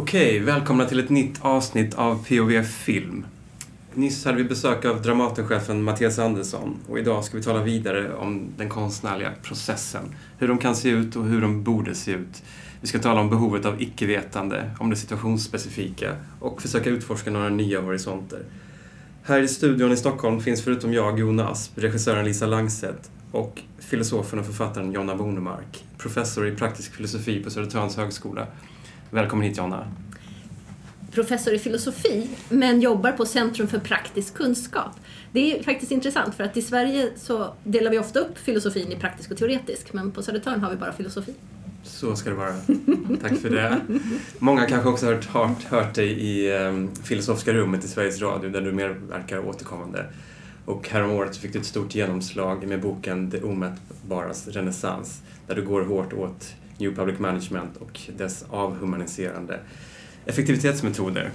Okej, välkomna till ett nytt avsnitt av POV Film. Nyss hade vi besök av Dramatenchefen Mattias Andersson och idag ska vi tala vidare om den konstnärliga processen. Hur de kan se ut och hur de borde se ut. Vi ska tala om behovet av icke-vetande, om det situationsspecifika och försöka utforska några nya horisonter. Här i studion i Stockholm finns förutom jag Jona Asp, regissören Lisa Langset och filosofen och författaren Jonna Bonemark, professor i praktisk filosofi på Södertörns högskola. Välkommen hit Jonna. Professor i filosofi, men jobbar på Centrum för praktisk kunskap. Det är faktiskt intressant för att i Sverige så delar vi ofta upp filosofin i praktisk och teoretisk, men på Södertörn har vi bara filosofi. Så ska det vara. Tack för det. Många kanske också har hört, hört, hört dig i um, Filosofiska rummet i Sveriges Radio där du mer verkar återkommande. Och häromåret fick du ett stort genomslag med boken Det omätbaras renässans där du går hårt åt New Public Management och dess avhumaniserande effektivitetsmetoder.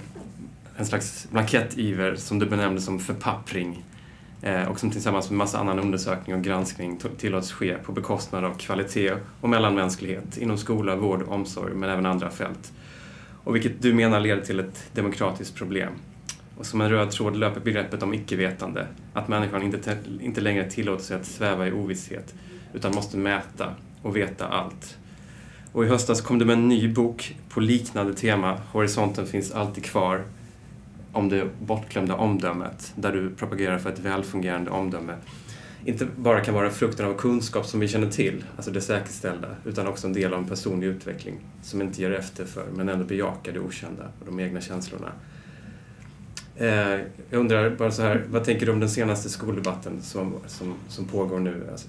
En slags blankettiver som du benämnde som förpappring eh, och som tillsammans med massa annan undersökning och granskning tillåts ske på bekostnad av kvalitet och mellanmänsklighet inom skola, vård och omsorg men även andra fält. Och vilket du menar leder till ett demokratiskt problem. Och som en röd tråd löper begreppet om icke-vetande, att människan inte, inte längre tillåter sig att sväva i ovisshet utan måste mäta och veta allt. Och i höstas kom du med en ny bok på liknande tema, Horisonten finns alltid kvar, om det bortglömda omdömet, där du propagerar för ett välfungerande omdöme. Inte bara kan vara frukten av kunskap som vi känner till, alltså det säkerställda, utan också en del av en personlig utveckling som inte ger efter för, men ändå bejakar det okända och de egna känslorna. Eh, jag undrar bara så här, vad tänker du om den senaste skoldebatten som, som, som pågår nu alltså,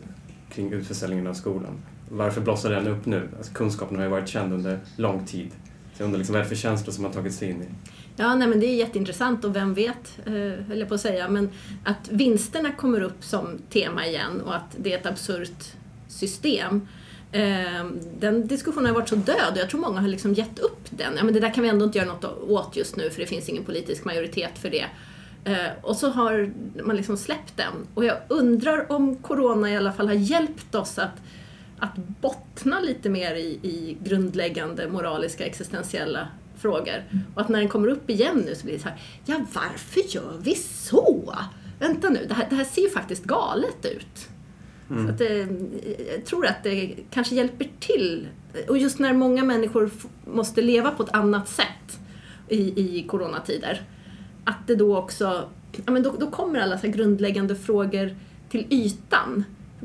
kring utförsäljningen av skolan? Varför blossar den upp nu? Alltså, kunskapen har ju varit känd under lång tid. Så jag undrar liksom, vad är det för känslor som har tagit sig in i? Ja, nej, men det är jätteintressant och vem vet, eh, höll jag på att säga, men att vinsterna kommer upp som tema igen och att det är ett absurt system. Eh, den diskussionen har varit så död och jag tror många har liksom gett upp den. Ja, men det där kan vi ändå inte göra något åt just nu för det finns ingen politisk majoritet för det. Eh, och så har man liksom släppt den. Och jag undrar om Corona i alla fall har hjälpt oss att att bottna lite mer i, i grundläggande moraliska existentiella frågor. Och att när den kommer upp igen nu så blir det så här, ja varför gör vi så? Vänta nu, det här, det här ser ju faktiskt galet ut. Mm. Så att det, jag tror att det kanske hjälper till. Och just när många människor måste leva på ett annat sätt i, i coronatider, att det då också, ja men då, då kommer alla så grundläggande frågor till ytan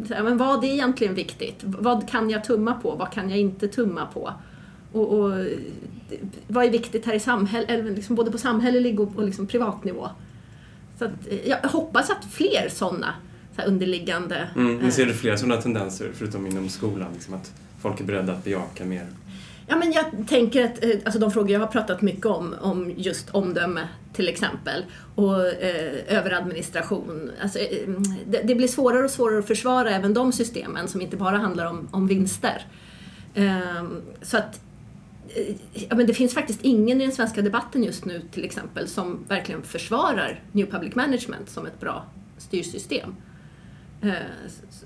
men vad är egentligen viktigt? Vad kan jag tumma på? Vad kan jag inte tumma på? Och, och vad är viktigt här i samhället, liksom både på samhällelig och, och liksom privat nivå? Så att, jag hoppas att fler sådana så underliggande... Mm, men ser du fler sådana tendenser, förutom inom skolan? Liksom att folk är beredda att bejaka mer? Ja, men jag tänker att eh, alltså de frågor jag har pratat mycket om, om just omdöme till exempel, och eh, överadministration. Alltså, eh, mm, det, det, blir svårare och svårare att försvara även de systemen som inte bara handlar om, om vinster. Eh, så att eh, ja, men det finns faktiskt ingen i den svenska debatten just nu till exempel som verkligen försvarar New Public Management som ett bra styrsystem. Eh,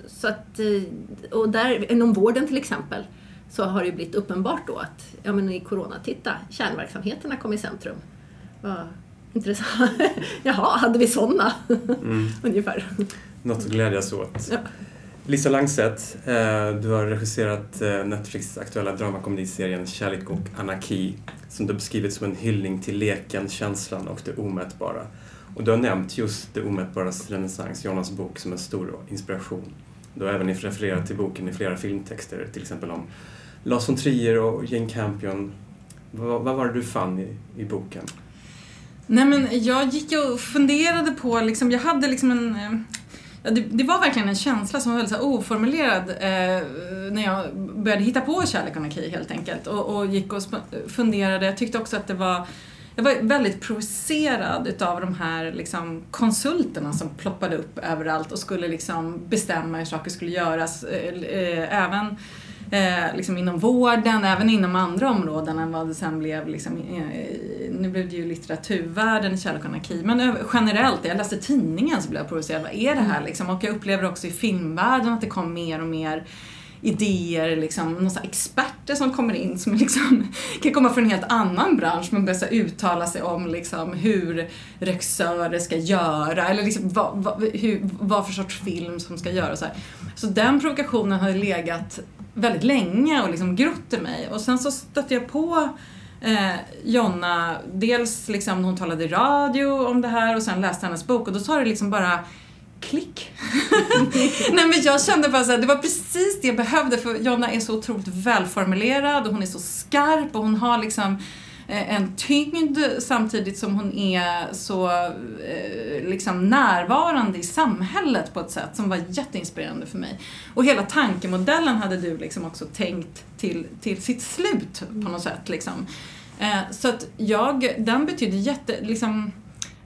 så att, eh, och där, inom vården till exempel, så har det blivit uppenbart då att ja, men i corona, titta, kärnverksamheterna kom i centrum. Vad intressant. Jaha, hade vi sådana? Mm. Ungefär. Något att glädjas åt. Ja. Lisa Langset, eh, du har regisserat eh, Netflix aktuella dramakomediserien Kärlek och anarki som du beskrivit som en hyllning till leken, känslan och det omätbara. Och du har nämnt just det omätbaras renässans, Jonas bok, som en stor inspiration. Du har även refererat till boken i flera filmtexter, till exempel om Lars von Trier och Jane Campion. Vad, vad var det du fann i, i boken? Nej men jag gick och funderade på, liksom, jag hade liksom en eh, Ja, det, det, var verkligen en känsla som var väldigt så oformulerad eh, när jag började hitta på kärlek och anarki helt enkelt och, och gick och funderade. Jag tyckte också att det var jag var väldigt provocerad utav de här liksom, konsulterna som ploppade upp överallt och skulle liksom bestämma hur saker skulle göras. Eh, eh, även eh, liksom inom vården, även inom andra områden än vad det sen blev. Liksom, eh, nu blev det ju litteraturvärlden i kärlek och anarki, men generellt, jag läste tidningen så blev jag provocerad. Vad är det här liksom? Och jag upplever också i filmvärlden att det kom mer och mer idéer, liksom, experter som kommer in som liksom, kan komma från en helt annan bransch men börjar uttala sig om liksom, hur regissörer ska göra eller liksom, vad, vad, hur, vad för sorts film som ska göras. Så, så den provokationen har legat väldigt länge och liksom grott i mig och sen så stötte jag på eh, Jonna, dels liksom när hon talade i radio om det här och sen läste hennes bok och då sa det liksom bara klick. Nej men jag kände bara såhär, det var precis det jag behövde för Jonna är så otroligt välformulerad och hon är så skarp och hon har liksom eh, en tyngd samtidigt som hon är så eh, liksom närvarande i samhället på ett sätt som var jätteinspirerande för mig. Och hela tankemodellen hade du liksom också tänkt till, till sitt slut på något sätt. Liksom. Eh, så att jag, den betydde jätte, liksom,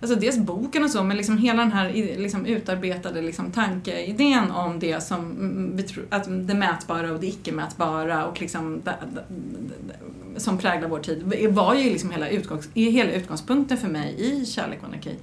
Alltså dels boken och så, men liksom hela den här liksom utarbetade liksom tankeidén om det som mm, tror, att det mätbara och det icke-mätbara och liksom som präglar vår tid var ju liksom hela, utgångs, hela utgångspunkten för mig i Kärlek och anarki.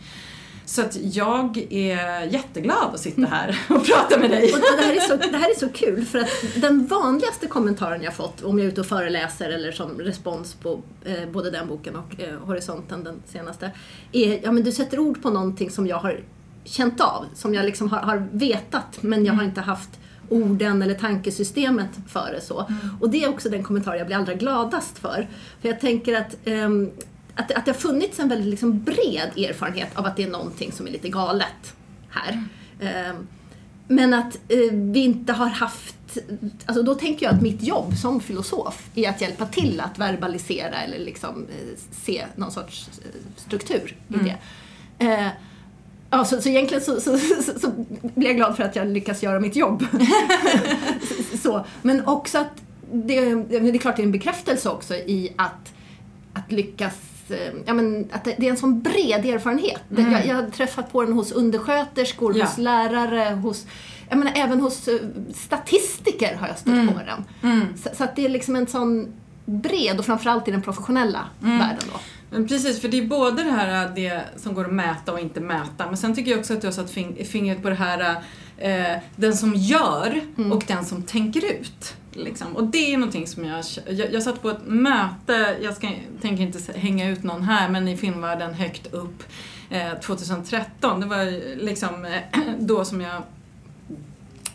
Så att jag är jätteglad att sitta här och prata med dig. Och det, här är så, det här är så kul för att den vanligaste kommentaren jag fått om jag är ute och föreläser eller som respons på eh, både den boken och eh, Horisonten, den senaste, är ja men du sätter ord på någonting som jag har känt av, som jag liksom har, har vetat men jag har inte haft orden eller tankesystemet för det så. Mm. Och det är också den kommentar jag blir allra gladast för. För jag tänker att um, att, att det har funnits en väldigt liksom bred erfarenhet av att det är någonting som är lite galet här. Mm. Men att eh, vi inte har haft, alltså då tänker jag att mitt jobb som filosof är att hjälpa till att verbalisera eller liksom eh, se någon sorts eh, struktur i mm. det. Ja, så, så egentligen så, så, så, så, blir jag glad för att jag lyckas göra mitt jobb. så, men också att det, det är klart det är en bekräftelse också i att, att lyckas Eh, ja, men, att det är en sån bred erfarenhet. Mm. Jag, jag har träffat på den hos undersköterskor, ja. hos lärare, hos, jag menar, även hos eh, statistiker har jag stött mm. på den. Mm. Så, så, att det är liksom en sån bred och framförallt i den professionella mm. världen då. Men precis, för det är både det här det som går att mäta och inte mäta. Men sen tycker jag också att du har satt fingret på det här eh, den som gör mm. och den som tänker ut. Liksom. Och det är någonting som jag, jag, jag satt på ett möte, jag ska, tänker inte hänga ut någon här, men i filmvärlden högt upp eh, 2013. Det var liksom eh, då som jag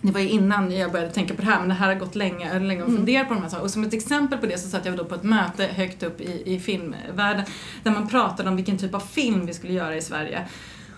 det var ju innan jag började tänka på det här, men det här har gått länge, länge och mm. funderat på de här sakerna. Och som ett exempel på det så satt jag då på ett möte högt upp i, i filmvärlden där man pratade om vilken typ av film vi skulle göra i Sverige.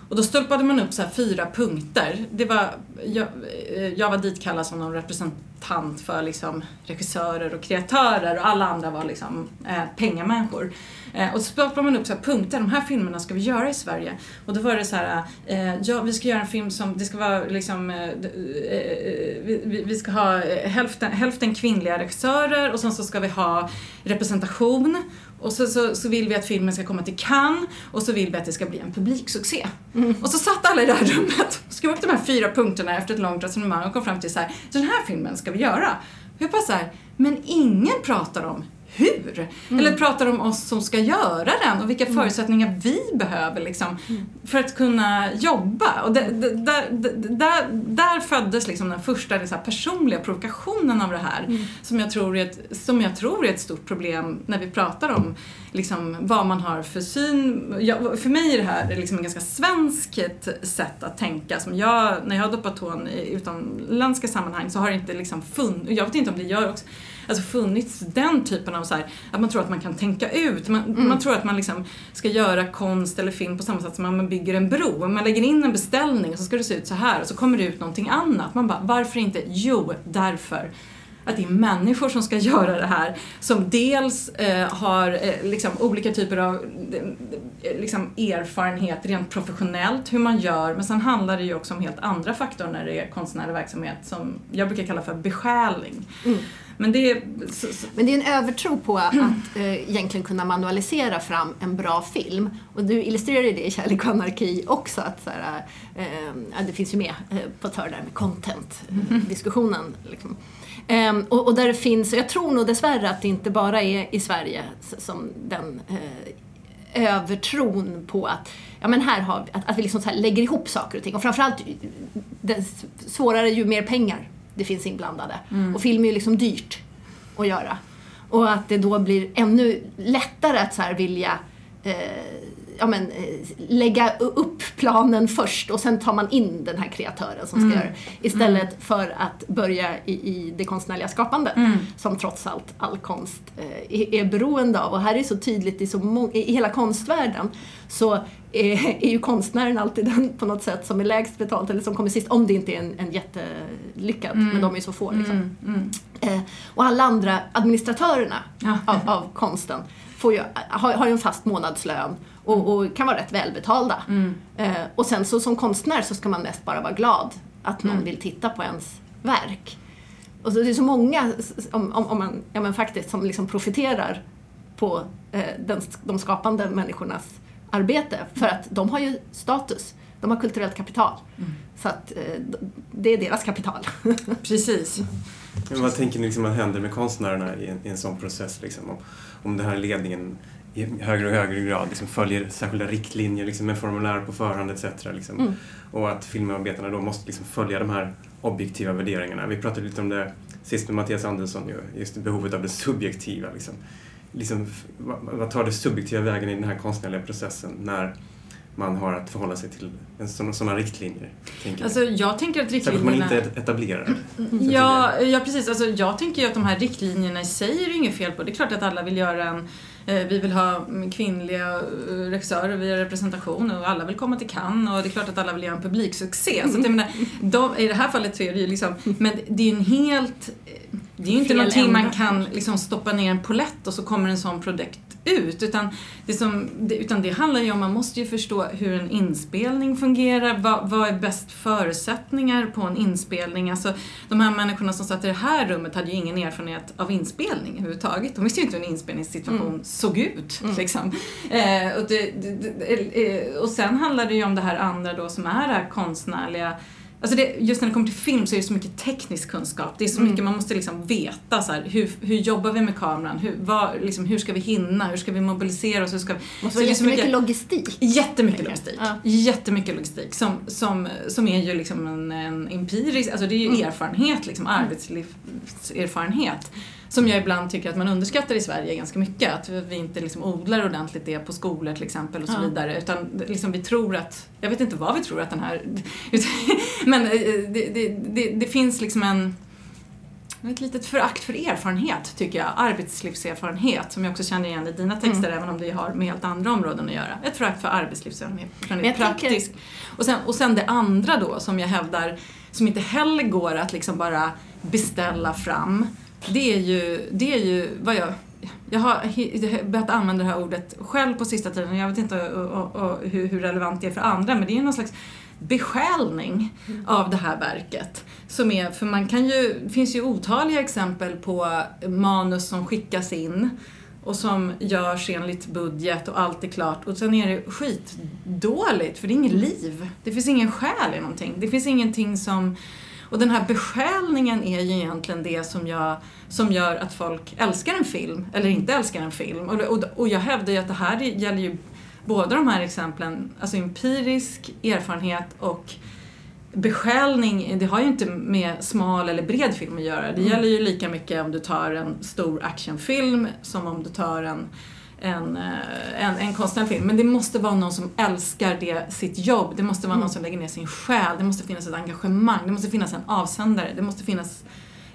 Och då stolpade man upp så fyra punkter. Det var, jag, eh, jag var ditkallad som någon representant för liksom regissörer och kreatörer och alla andra var liksom eh, pengamänniskor. Eh, och så stolpade man upp så punkter, de här filmerna ska vi göra i Sverige. Och då var det så här, eh, ja vi ska göra en film som, det ska vara liksom, eh, eh, eh vi, vi, ska ha hälften, hälften kvinnliga regissörer och sen så ska vi ha representation och så, så, så, vill vi att filmen ska komma till Cannes och så vill vi att det ska bli en publiksuccé. Mm. Och så satt alla i det här rummet och skrev upp de här fyra punkterna efter ett långt resonemang och kom fram till så här, den här filmen ska vi göra. Och jag bara så här, men ingen pratar om hur? Mm. Eller pratar om oss som ska göra den och vilka mm. förutsättningar vi behöver liksom, mm. för att kunna jobba. Och det, där, där, där föddes liksom den första liksom, personliga provokationen av det här mm. som, jag tror är ett, som jag tror är ett stort problem när vi pratar om liksom, vad man har för syn. Jag, för mig är det här liksom ett ganska svenskt sätt att tänka. Som jag, när jag har doppat tån i utomländska sammanhang så har det inte liksom funnits, jag vet inte om det gör också, alltså funnits den typen av så här, att man tror att man kan tänka ut. Man, mm. man tror att man liksom ska göra konst eller film på samma sätt som man bygger en bro. Man lägger in en beställning och så ska det se ut så här och så kommer det ut någonting annat. Man bara, varför inte? Jo, därför att det är människor som ska göra det här som dels eh, har eh, liksom, olika typer av eh, liksom, erfarenhet rent professionellt hur man gör men sen handlar det ju också om helt andra faktorer när det är konstnärlig verksamhet som jag brukar kalla för besjäling. Mm. Men det, är, så, så. men det är en övertro på att äh, egentligen kunna manualisera fram en bra film. Och du illustrerar ju det i Kärlek och anarki också. Att så här, äh, det finns ju med äh, på ett hörn där med content-diskussionen. Liksom. Ähm, och, och, där det finns, jag tror nog dessvärre att det inte bara är i Sverige som den övertron på att ja, men här har vi, att, att vi liksom lägger ihop saker och ting. Och framförallt, det svårare ju mer pengar det finns inblandade. Och film är ju liksom dyrt att göra. Och att det då blir ännu lättare att så här vilja eh, ja, men, eh, lägga upp planen först och sen tar man in den här kreatören som ska Mm. göra. Istället för att börja i, i det konstnärliga skapandet Mm. som trots allt all konst eh, är, är beroende av. Och här är så tydligt i, så i hela konstvärlden så är, är ju konstnären alltid den på något sätt som är lägst betalt eller som kommer sist om det inte är en, en jättelyckad, men de är så få liksom. Mm, mm. Eh, och alla andra administratörerna Ja. av, av konsten får ju, har, har ju en fast månadslön och, och kan vara rätt välbetalda. Mm. Eh, och sen så som konstnär så ska man mest bara vara glad att någon Mm. vill titta på ens verk. Och så det är så många, om, om, om man, ja men faktiskt, som liksom profiterar på eh, den, de skapande människornas arbete. För att de har ju status, de har kulturellt kapital. Mm. Så att eh, det är deras kapital. Precis. Men vad tänker ni liksom händer med konstnärerna i en, i en sån process? Liksom? Om, om den här ledningen i högre och högre grad liksom följer särskilda riktlinjer liksom med formulär på förhand etc. Liksom. Mm. Och att filmarbetarna då måste liksom följa de här objektiva värderingarna. Vi pratade lite om det sist med Mattias Andersson, ju, just behovet av det subjektiva. Liksom. Liksom, vad, tar det subjektiva vägen i den här konstnärliga processen när man har att förhålla sig till sådana riktlinjer? Tänker. Alltså jag tänker att Särskilt om man riktlinjerna... inte är etablerad. Ja, ja precis. Alltså, jag tänker ju att de här riktlinjerna i sig är det inget fel på. Det är klart att alla vill göra en vi vill ha kvinnliga eh, regissörer, vi har representation och alla vill komma till Cannes och det är klart att alla vill göra en publiksuccé. Så att jag menar, de, I det här fallet så är det ju liksom, men det är ju en helt, eh, det är ju inte någonting man kan liksom stoppa ner en polett och så kommer en sån produkt ut. Utan det, som, utan det handlar ju om, man måste ju förstå hur en inspelning fungerar, vad, vad är bäst förutsättningar på en inspelning? Alltså de här människorna som satt i det här rummet hade ju ingen erfarenhet av inspelning överhuvudtaget. De visste ju inte hur en inspelningssituation Mm. såg ut. Mm. Liksom. Eh, och, det, det, det, eh, och sen handlar det ju om det här andra då som är det här konstnärliga Alltså det, just när det kommer till film så är det så mycket teknisk kunskap. Det är så Mm. mycket man måste liksom veta så här, hur, hur jobbar vi med kameran? Hur, vad, liksom, hur ska vi hinna? Hur ska vi mobilisera oss? Hur ska vi... Måste vara jättemycket mycket- logistik. Jättemycket logistik. Ja. Jättemycket logistik som, som, som är ju liksom en, en empirisk, alltså det är ju Mm. erfarenhet, liksom, arbetslivserfarenhet. Som jag ibland tycker att man underskattar i Sverige ganska mycket. Att vi inte liksom odlar ordentligt det på skolor till exempel och så Ja. vidare. Utan liksom vi tror att, jag vet inte vad vi tror att den här, men eh, det, det, det, det finns liksom en ett litet förakt för erfarenhet, tycker jag. Arbetslivserfarenhet, som jag också känner igen i dina texter, även om det har med helt andra områden att göra. Ett förakt för arbetslivserfarenhet, praktisk. Och, sen, och sen det andra då, som jag hävdar, som inte heller går att liksom bara beställa fram, det är ju, det är ju vad jag jag har börjat använda det här ordet själv på sista tiden. Jag vet inte och, och, och, hur, relevant det är för andra, men det är någon slags besjälning av det här verket. Som är, för man kan ju, det finns ju otaliga exempel på manus som skickas in och som görs enligt budget och allt är klart och sen är det skitdåligt för det är inget liv. Det finns ingen själ i någonting. Det finns ingenting som och den här besjälningen är ju egentligen det som, jag, som gör att folk älskar en film eller inte älskar en film. Och, och, och jag hävdar ju att det här gäller ju båda de här exemplen, alltså empirisk erfarenhet och besjälning, det har ju inte med smal eller bred film att göra. Det gäller ju lika mycket om du tar en stor actionfilm som om du tar en en, eh, en, en konstnärlig film. Men det måste vara någon som älskar det, sitt jobb. Det måste vara någon som lägger ner sin själ. Det måste finnas ett engagemang. Det måste finnas en avsändare. Det måste finnas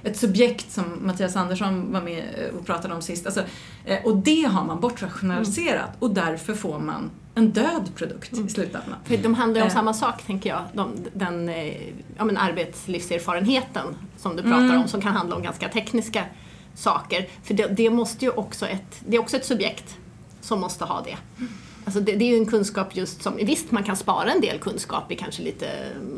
ett subjekt som Mattias Andersson var med eh, och pratade om sist. Alltså, eh, och det har man bortrationaliserat och därför får man en död produkt i slutändan. För de handlar ju om samma sak, tänker jag. De, den ja, men arbetslivserfarenheten som du pratar Mm. om, som kan handla om ganska tekniska saker. För det, det måste ju också ett, det är också ett subjekt som måste ha det. Alltså det, det är ju en kunskap just som, visst man kan spara en del kunskap i kanske lite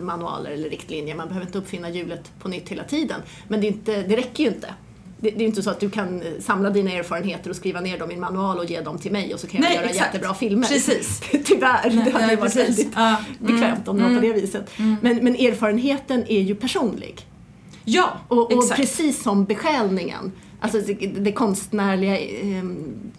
manualer eller riktlinjer, man behöver inte uppfinna hjulet på nytt hela tiden. Men det, inte, det räcker ju inte. Det, det är ju inte så att du kan samla dina erfarenheter och skriva ner dem i en manual och ge dem till mig och så kan jag Nej, göra exakt. jättebra filmer. Precis. Tyvärr, det hade ju varit precis. väldigt Ja, bekvämt om det var på mm. det viset. Mm. Men, men erfarenheten är ju personlig. Ja, Och, och exakt. precis som besjälningen, alltså det, det konstnärliga eh,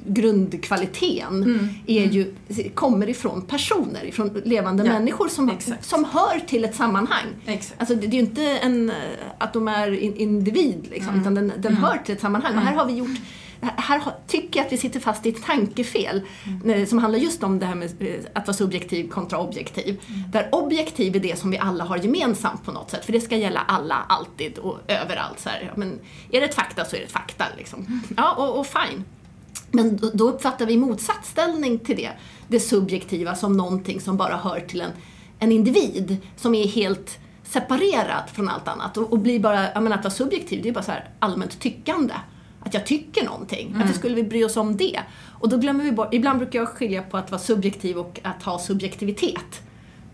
grundkvaliteten Mm. är ju, kommer ifrån personer, ifrån levande Ja, människor som, exakt. som hör till ett sammanhang. Exakt. Alltså det, det är ju inte en, eh, att de är in, individ, liksom, Mm. utan den, den hör till ett sammanhang. Och här har vi gjort här tycker jag att vi sitter fast i ett tankefel Mm. eh, som handlar just om det här med eh, att vara subjektiv kontra objektiv. Mm. Där objektiv är det som vi alla har gemensamt på något sätt, för det ska gälla alla, alltid och överallt. Så här. Ja, men är det ett fakta så är det ett fakta. Liksom. Mm. Ja, och, och fine. Men då, uppfattar vi motsatsställning till det, det subjektiva som någonting som bara hör till en, en individ som är helt separerad från allt annat och, och blir bara, jag menar att vara subjektiv det är bara så här allmänt tyckande. Att jag tycker någonting. Varför skulle vi bry oss om det? Och då glömmer vi bort, ibland brukar jag skilja på att vara subjektiv och att ha subjektivitet.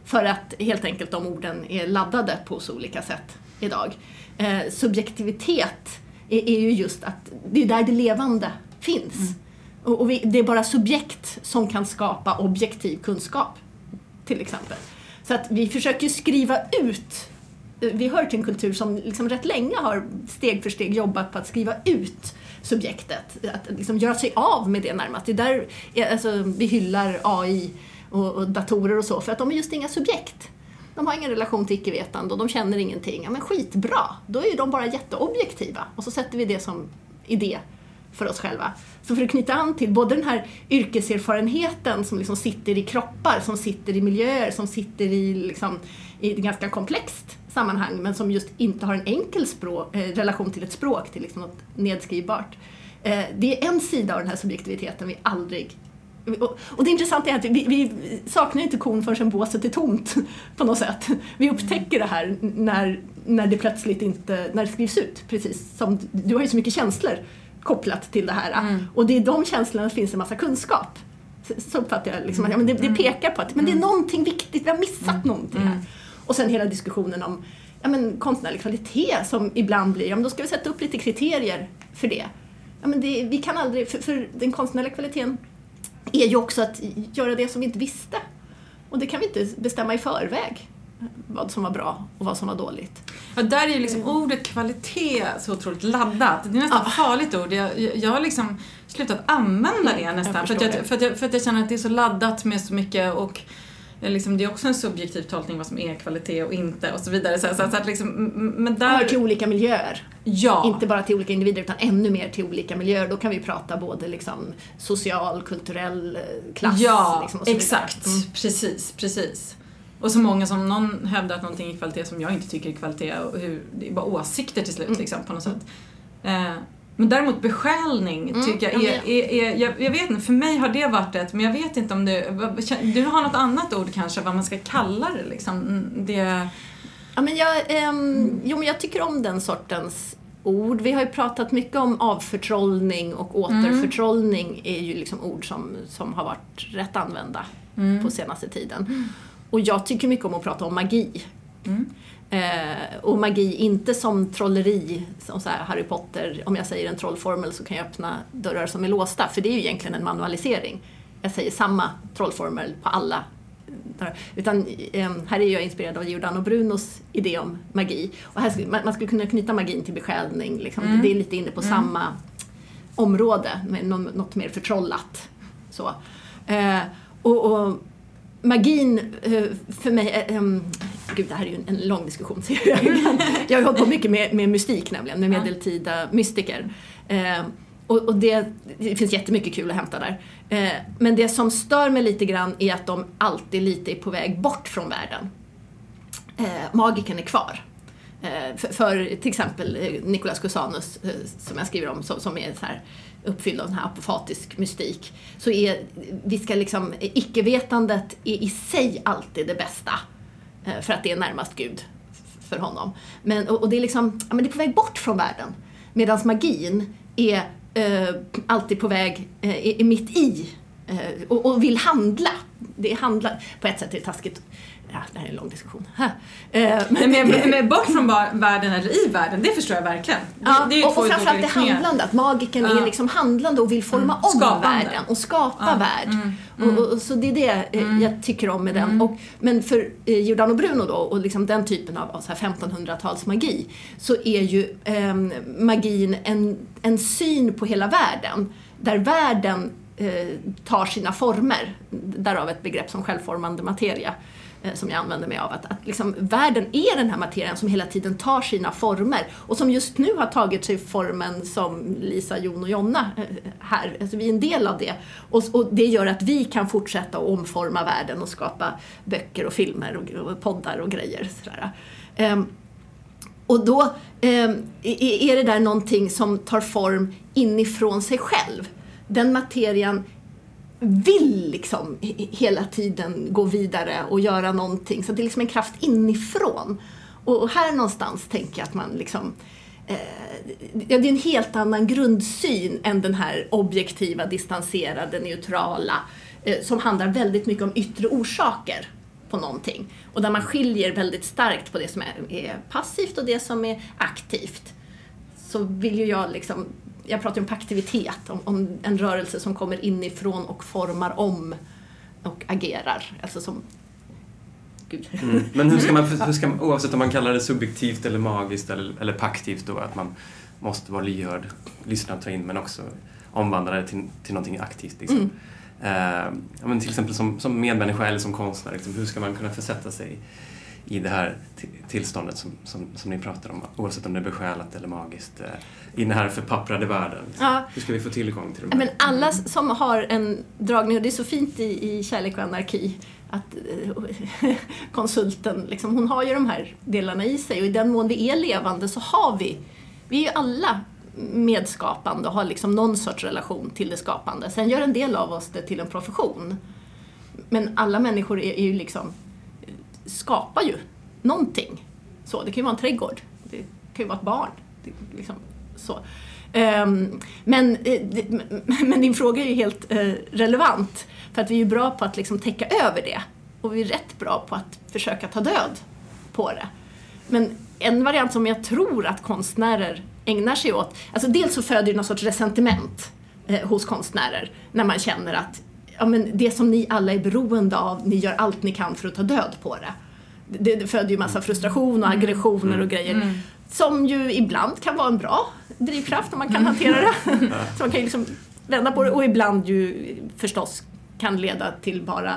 För att helt enkelt de orden är laddade på så olika sätt idag. Eh, subjektivitet är, är ju just att det är där det levande finns. Och, och vi, det är bara subjekt som kan skapa objektiv kunskap, till exempel. Så att vi försöker skriva ut vi hör till en kultur som liksom rätt länge har steg för steg jobbat på att skriva ut subjektet. Att liksom göra sig av med det närmast. Det är där alltså, vi hyllar AI och, och datorer och så, för att de är just inga subjekt. De har ingen relation till icke-vetande och de känner ingenting. Ja men skitbra, då är ju de bara jätteobjektiva. Och så sätter vi det som idé för oss själva. Så för att knyta an till både den här yrkeserfarenheten som liksom sitter i kroppar, som sitter i miljöer, som sitter i, liksom, i ett ganska komplext sammanhang men som just inte har en enkel språk, eh, relation till ett språk, till liksom något nedskrivbart. Eh, det är en sida av den här subjektiviteten vi aldrig och, det intressanta är att vi, vi saknar inte kon förrän båset är tomt på något sätt. Vi upptäcker det här när, när det plötsligt inte, när det skrivs ut. Precis som, du har ju så mycket känslor kopplat till det här. Mm. Och det är de känslorna finns en massa kunskap. Så, så uppfattar jag liksom, att ja, men det, det pekar på att men det är någonting viktigt, vi har missat någonting här. Och sen hela diskussionen om ja, men, konstnärlig kvalitet som ibland blir, ja men då ska vi sätta upp lite kriterier för det. Ja, men det, vi kan aldrig, för, för den konstnärliga kvaliteten är ju också att göra det som vi inte visste. Och det kan vi inte bestämma i förväg, vad som var bra och vad som var dåligt. Ja, där är ju liksom ordet kvalitet så otroligt laddat. Det är nästan ett farligt ord. Jag, jag, har liksom slutat använda det nästan. för, att jag, för, att jag, för att jag känner att det är så laddat med så mycket och Liksom, det är också en subjektiv tolkning vad som är kvalitet och inte och så vidare. Så, så, så att liksom, men Det hör där... till olika miljöer. Ja. Inte bara till olika individer utan ännu mer till olika miljöer. Då kan vi prata både liksom social, kulturell eh, klass. Ja, liksom, och så vidare. exakt. Mm. Precis, precis. Och så många som någon hävdar att någonting är kvalitet som jag inte tycker är kvalitet och hur, det är bara åsikter till slut Mm. liksom på något sätt. Eh, men däremot besjälning Mm, tycker jag jag är, är, är jag, jag vet inte, för mig har det varit ett, men jag vet inte om det, du har något annat ord kanske vad man ska kalla det liksom. Mm, Det, Ja, men jag, ehm, jo, men jag tycker om den sortens ord. Vi har ju pratat mycket om avförtrollning och återförtrollning är ju liksom ord som, som har varit rätt använda Mm. på senaste tiden. Och jag tycker mycket om att prata om magi. Mm. Eh, och magi inte som trolleri, som så här Harry Potter, om jag säger en trollformel så kan jag öppna dörrar som är låsta, för det är ju egentligen en manualisering. Jag säger samma trollformel på alla. Utan eh, här är jag inspirerad av Giordano Brunos idé om magi. Och här, skulle- man, man skulle kunna knyta magin till besjälning, liksom. Mm. det är lite inne på samma område, med nå- något mer förtrollat. Så. Eh, och, och magin eh, för mig, är, ehm, gud det här är ju en, en lång diskussion. Så jag, kan, jag har hållit på mycket med, med mystik nämligen, med medeltida mystiker. Eh, och och det, det finns jättemycket kul att hämta där. Eh, men det som stör mig lite grann är att de alltid lite är på väg bort från världen. Eh, magiken är kvar. Eh, för, för till exempel eh, Nicolas Cusanus, eh, som jag skriver om, som, som är så här uppfylld av den här apofatisk mystik, så är vi ska liksom, icke-vetandet är i sig alltid det bästa, Eh, för att det är närmast Gud för honom. Men, och, och det är liksom, ja, men det är på väg bort från världen, medan magin är eh, alltid på väg, eh, är, är mitt i eh, och, och vill handla. Det handlar, på ett sätt är det taskigt Ja, det här är en lång diskussion. Eh, men, men, men bort från världen eller i världen, det förstår jag verkligen. Ja, det, det och, och framförallt det handlande, att magiken ja. är liksom handlande och vill forma mm. om Skapande. världen och skapa ja. värld. Mm. Mm. Och, och, så det är det mm. jag tycker om med den. Mm. Och, men för eh, Giordano Bruno då, och liksom den typen av, av 1500-talsmagi, så är ju eh, magin en, en syn på hela världen, där världen eh, tar sina former, därav ett begrepp som självformande materia. Eh, som jag använder mig av. Att, att liksom, världen är den här materien som hela tiden tar sina former och som just nu har tagit sig formen som Lisa, Jon och Jonna eh, här. Alltså, vi är en del av det. Och, och, det gör att vi kan fortsätta att omforma världen och skapa böcker och filmer och, och poddar och grejer. Um, och då um, är det där någonting som tar form inifrån sig själv. Den materian vill liksom hela tiden gå vidare och göra någonting. Så det är liksom en kraft inifrån. Och här någonstans tänker jag att man liksom eh, det är en helt annan grundsyn än den här objektiva, distanserade, neutrala eh, som handlar väldigt mycket om yttre orsaker på någonting. Och där man skiljer väldigt starkt på det som är, är passivt och det som är aktivt. Så vill ju jag liksom jag pratar om paktivitet, om, om, en rörelse som kommer inifrån och formar om och agerar. Alltså som Mm. Men hur ska, man, hur ska man, oavsett om man kallar det subjektivt eller magiskt eller, eller paktivt då, att man måste vara lyhörd, lyssna och ta in men också omvandla det till, till någonting aktivt. Liksom. Mm. Eh, men till exempel som, som medmänniska eller som konstnär, liksom, hur ska man kunna försätta sig i det här tillståndet som, som, som ni pratar om, oavsett om det är besjälat eller magiskt, eh, i den här förpapprade världen. Ja. Hur ska vi få tillgång till de? Men alla som har en dragning, och det är så fint i, i Kärlek och anarki, att eh, konsulten, liksom, hon har ju de här delarna i sig och i den mån vi är levande så har vi, vi är ju alla medskapande och har liksom någon sorts relation till det skapande. Sen gör en del av oss det till en profession. Men alla människor är, är ju liksom skapar ju någonting. Så, det kan ju vara en trädgård, det kan ju vara ett barn. Det, liksom, så. Um, men, eh, men din fråga är ju helt uh, relevant för att vi är ju bra på att liksom täcka över det och vi är rätt bra på att försöka ta död på det. Men en variant som jag tror att konstnärer ägnar sig åt, alltså dels så föder det någon sorts resentiment eh, hos konstnärer när man känner att ja, men det som ni alla är beroende av, ni gör allt ni kan för att ta död på det. Det, det föder ju massa frustration och aggressioner och mm. grejer. Mm. Som ju ibland kan vara en bra drivkraft om man kan mm. hantera det. Så man kan ju liksom vända på det och ibland ju förstås kan leda till bara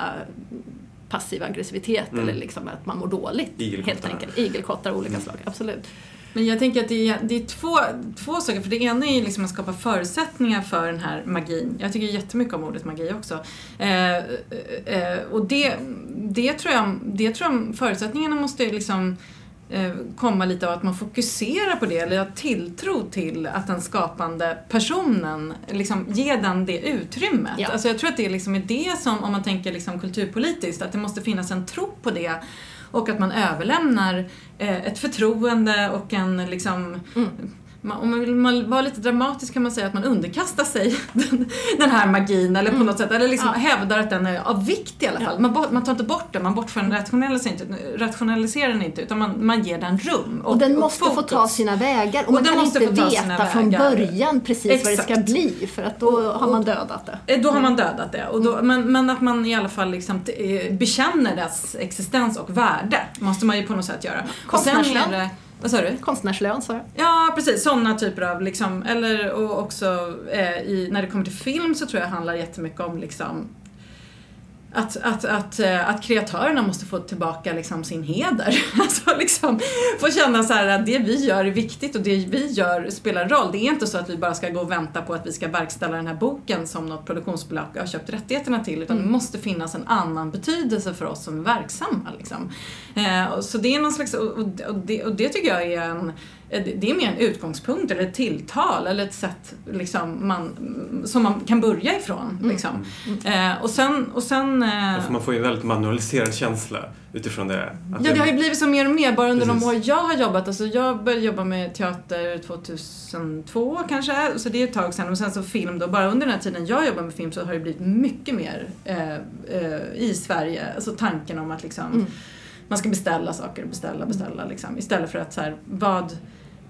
passiv aggressivitet mm. eller liksom att man mår dåligt. Igelkottar. Helt enkelt. Igelkottar av olika slag, absolut. Men jag tänker att det är, det är två, två saker. För det ena är liksom att skapa förutsättningar för den här magin. Jag tycker jättemycket om ordet magi också. Eh, eh, och det, det, tror jag, det tror jag förutsättningarna måste liksom eh, komma lite av att man fokuserar på det eller har tilltro till att den skapande personen, liksom ge den det utrymmet. Ja. Alltså jag tror att det liksom är det som, om man tänker liksom kulturpolitiskt, att det måste finnas en tro på det och att man överlämnar eh, ett förtroende och en liksom mm om man vill vara lite dramatisk kan man säga att man underkastar sig den, här magin eller på mm. något sätt, eller liksom ja. hävdar att den är av vikt i alla fall. Ja. Man, man, tar inte bort den, man rationaliserar den inte utan man, man ger den rum och, och den måste och få ta sina vägar och, och man kan inte veta från början precis Exakt. vad det ska bli för att då har man dödat det. Eh, då har man dödat det. Och då, mm. men, men att man i alla fall liksom eh, bekänner dess existens och värde måste man ju på något sätt göra. Och sen är det, vad sa du? Konstnärslön sa jag. Ja, precis. Sådana typer av liksom, eller och också eh, i, när det kommer till film så tror jag handlar jättemycket om liksom att, att, att, eh, att kreatörerna måste få tillbaka liksom sin heder. Alltså liksom få känna så att det vi gör är viktigt och det vi gör spelar roll. Det är inte så att vi bara ska gå och vänta på att vi ska verkställa den här boken som något produktionsbolag har köpt rättigheterna till utan mm. det måste finnas en annan betydelse för oss som är verksamma. Liksom. Eh, så det är någon slags, och, och, det, och det tycker jag är en det är mer en utgångspunkt eller ett tilltal eller ett sätt liksom, man, som man kan börja ifrån. Liksom. Eh, och sen... Och sen eh, För man får ju en väldigt manualiserad känsla utifrån det. Att Ja, det har ju blivit så mer och mer bara under de Precis. år jag har jobbat. Alltså jag började jobba med teater 2002 kanske, så det är ett tag sedan. Och sen så film då. Bara under den här tiden jag jobbar med film så har det blivit mycket mer eh, eh, i Sverige. Alltså tanken om att liksom Mm. man ska beställa saker, beställa, beställa liksom. Istället för att så här, vad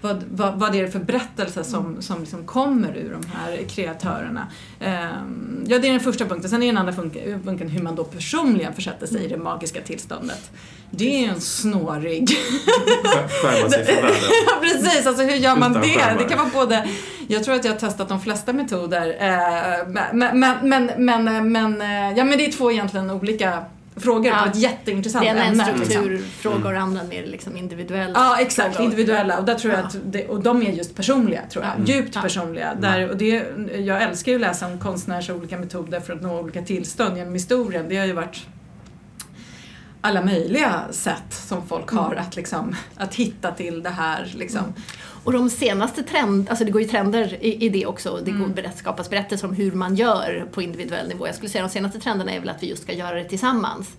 vad, vad, vad är det för berättelse som, som liksom kommer ur de här kreatörerna? Ehm, ja, det är den första punkten. Sen är den andra punkten hur man då personligen försätter sig i det magiska tillståndet. Det är en snårig... skär- skärmar sig från världen. ja, precis. Alltså hur gör man Utan det? skärmar. Det kan vara både... Jag tror att jag har testat de flesta metoder. eh, men, men, men, men, men, eh, ja, men det är två egentligen olika frågor Ja. på ett jätteintressant Det ena är en ämne. liksom. strukturfråga och det andra är mer liksom individuell. Ja, exakt. fråga. Individuella. Och, där tror jag Ja. att det, och de är just personliga, tror jag. Mm. Djupt Ja. personliga. Där, och det, jag älskar ju att läsa om konstnärers olika metoder för att nå olika tillstånd genom historien. Det har ju varit alla möjliga sätt som folk har att, liksom, att hitta till det här. Liksom. Och de senaste trend, alltså det går ju trender i, i det också. Det går berätt, skapas berättelser om hur man gör på individuell nivå. Jag skulle säga de senaste trenderna är väl att vi just ska göra det tillsammans.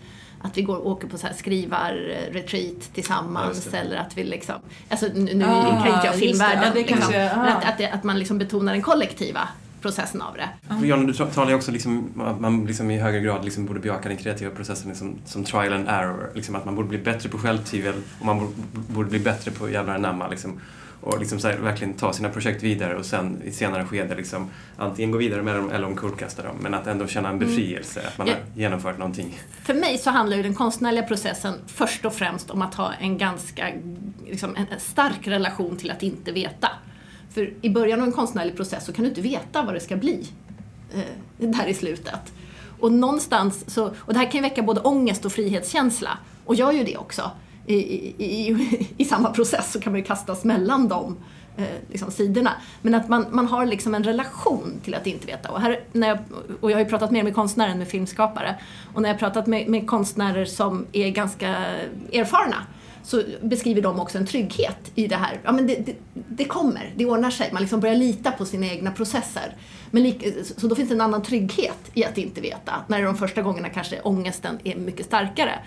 Att vi går och åker på så här skrivar-retreat Ja, tillsammans det. eller att vi liksom, alltså nu, nu Ah, kan inte jag filmvärlden, Ja, det liksom, kanske- ah. att, att, det, att man liksom betonar den kollektiva processen av det. För Jonna, du talar ju också liksom, att man liksom i högre grad liksom borde bejaka den kreativa processen liksom, som trial and error. Liksom att man borde bli bättre på självtvivel och man borde, borde bli bättre på jävlar anamma. Liksom. Och liksom här, verkligen ta sina projekt vidare och sen i senare skede liksom, antingen gå vidare med dem eller omkullkasta dem. Men att ändå känna en befrielse, att man Ja. har genomfört någonting. För mig så handlar ju den konstnärliga processen först och främst om att ha en ganska liksom, en stark relation till att inte veta. För i början av en konstnärlig process så kan du inte veta vad det ska bli eh, där i slutet. Och någonstans så, och det här kan ju väcka både ångest och frihetskänsla. Och gör ju det också. I, i, i, I samma process så kan man ju kastas mellan de eh, liksom, sidorna. Men att man, man har liksom en relation till att inte veta. Och, här, när jag, och jag har ju pratat mer med konstnärer än med filmskapare. Och när jag har pratat med, med konstnärer som är ganska erfarna så beskriver de också en trygghet i det här. Ja, men det, det, det kommer, det ordnar sig. Man liksom börjar lita på sina egna processer. Men lika, så då finns det en annan trygghet i att inte veta. När de första gångerna kanske ångesten är mycket starkare.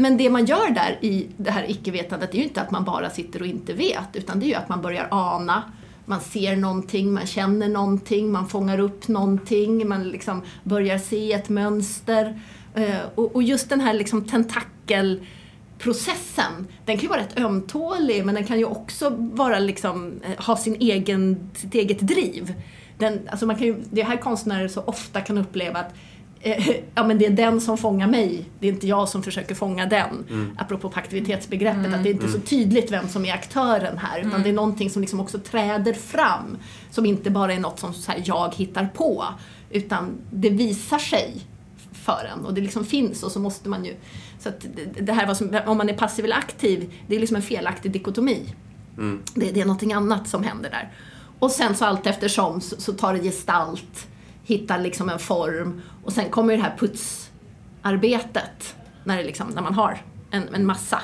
Men det man gör där i det här icke-vetandet är ju inte att man bara sitter och inte vet, utan det är ju att man börjar ana, man ser någonting, man känner någonting, man fångar upp någonting, man liksom börjar se ett mönster. Eh, och just den här liksom tentakel processen, den kan ju vara rätt ömtålig men den kan ju också vara liksom, eh, ha sin egen, sitt eget driv. Den, alltså man kan ju, det är här konstnärer så ofta kan uppleva att ja, men det är den som fångar mig, det är inte jag som försöker fånga den. Apropå på aktivitetsbegreppet, att det är inte så tydligt vem som är aktören här utan det är någonting som liksom också träder fram. Som inte bara är något som så här, jag hittar på utan det visar sig för en och det liksom finns och så måste man ju... Så att det- här som, om man är passiv eller aktiv, det är liksom en felaktig dikotomi. Mm. Det, det är någonting annat som händer där. Och sen så allt eftersom så, så tar det gestalt, hittar liksom en form och sen kommer det här putsarbetet när, det liksom, när man har en, en massa.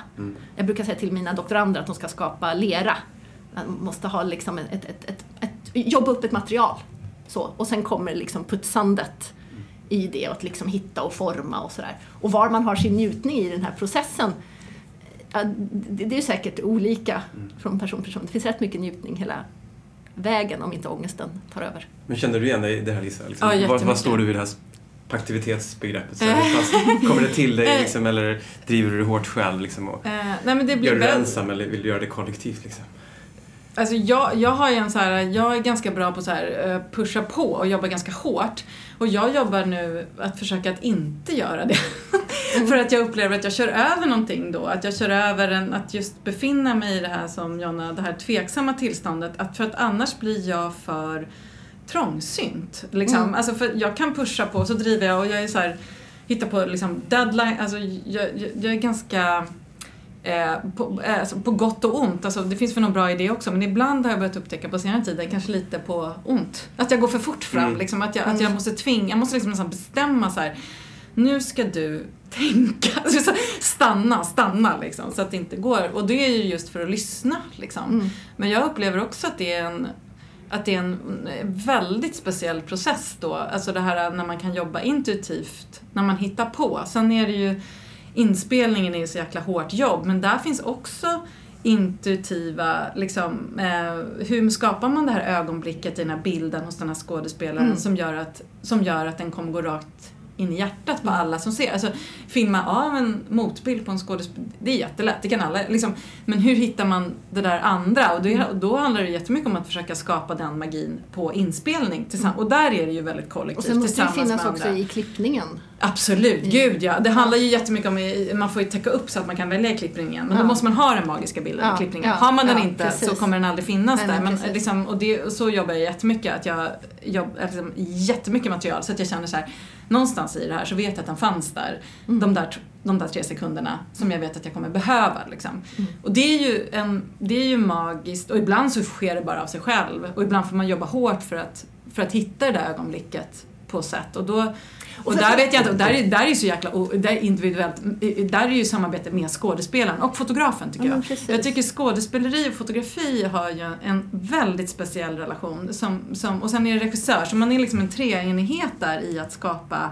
Jag brukar säga till mina doktorander att de ska skapa lera. Man måste ha liksom ett, ett, ett, ett, jobba upp ett material. Så, och sen kommer liksom putsandet i det och att liksom hitta och forma och sådär. Och var man har sin njutning i den här processen det, är säkert olika från person till person. Det finns rätt mycket njutning hela vägen om inte ångesten tar över. Men känner du igen dig i det här Lisa? Liksom, Ja, vad, vad står du vid det här aktivitetsbegreppet? Så här, fast, kommer det till dig liksom, eller driver du det hårt själv? Liksom, och, Eh, nej men det blir gör du det väl- ensam eller vill du göra det kollektivt? Liksom? Alltså jag, jag har en så här, jag är ganska bra på så här eh, pusha på och jobba ganska hårt. Och jag jobbar nu att försöka att inte göra det. för att jag upplever att jag kör över någonting då. Att jag kör över en, att just befinna mig i det här som Jonna, det här tveksamma tillståndet. Att för att annars blir jag för trångsynt. Liksom. Mm. Alltså för jag kan pusha på, så driver jag och jag är så här, hittar på liksom deadline, alltså jag, jag, jag är ganska Eh, på, eh, alltså på gott och ont. Alltså, det finns väl någon bra idé också men ibland har jag börjat upptäcka på senare tid, kanske lite på ont. Att jag går för fort fram. Mm. Liksom, att, jag, att jag måste tvinga, jag måste liksom nästan bestämma så här. Nu ska du tänka. Alltså, så stanna, stanna liksom så att det inte går. Och det är ju just för att lyssna liksom. Mm. Men jag upplever också att det är en att det är en väldigt speciell process då. Alltså det här när man kan jobba intuitivt, när man hittar på. Sen är det ju, inspelningen är ju så jäkla hårt jobb, men där finns också intuitiva, liksom, eh, hur skapar man det här ögonblicket i den här bilden hos den här skådespelaren Mm. som, gör att, som gör att den kommer gå rakt in i hjärtat på alla som ser. Alltså filma av en motbild på en skådespelare, det är jättelätt, det kan alla. Liksom. Men hur hittar man det där andra? Och då, då handlar det jättemycket om att försöka skapa den magin på inspelning. Tillsammans. Och där är det ju väldigt kollektivt. Och sen måste det finnas också andra. i klippningen. Absolut, gud ja. Det handlar ju jättemycket om, man får ju täcka upp så att man kan välja klippningen. Men Ja. då måste man ha den magiska bilden Ja, i klippningen. ja, Har man den inte precis. så kommer den aldrig finnas Nej, där. Men precis. liksom, och, det, och så jobbar jag jättemycket, att jag jobbar liksom, jättemycket material så att jag känner så här, någonstans i det här så vet jag att den fanns där. Mm. De, där de där tre sekunderna som jag vet att jag kommer behöva. Liksom. Mm. Och det är, ju en, det är ju magiskt och ibland så sker det bara av sig själv och ibland får man jobba hårt för att, för att hitta det där ögonblicket på sätt. Och då och där vet jag inte, och där är, där är ju så jäkla, där är individuellt, där är ju samarbete med skådespelaren och fotografen tycker Ja, jag. precis. Jag tycker skådespeleri och fotografi har ju en väldigt speciell relation. Som, som, och sen är det regissör, så man är liksom en treenighet där i att skapa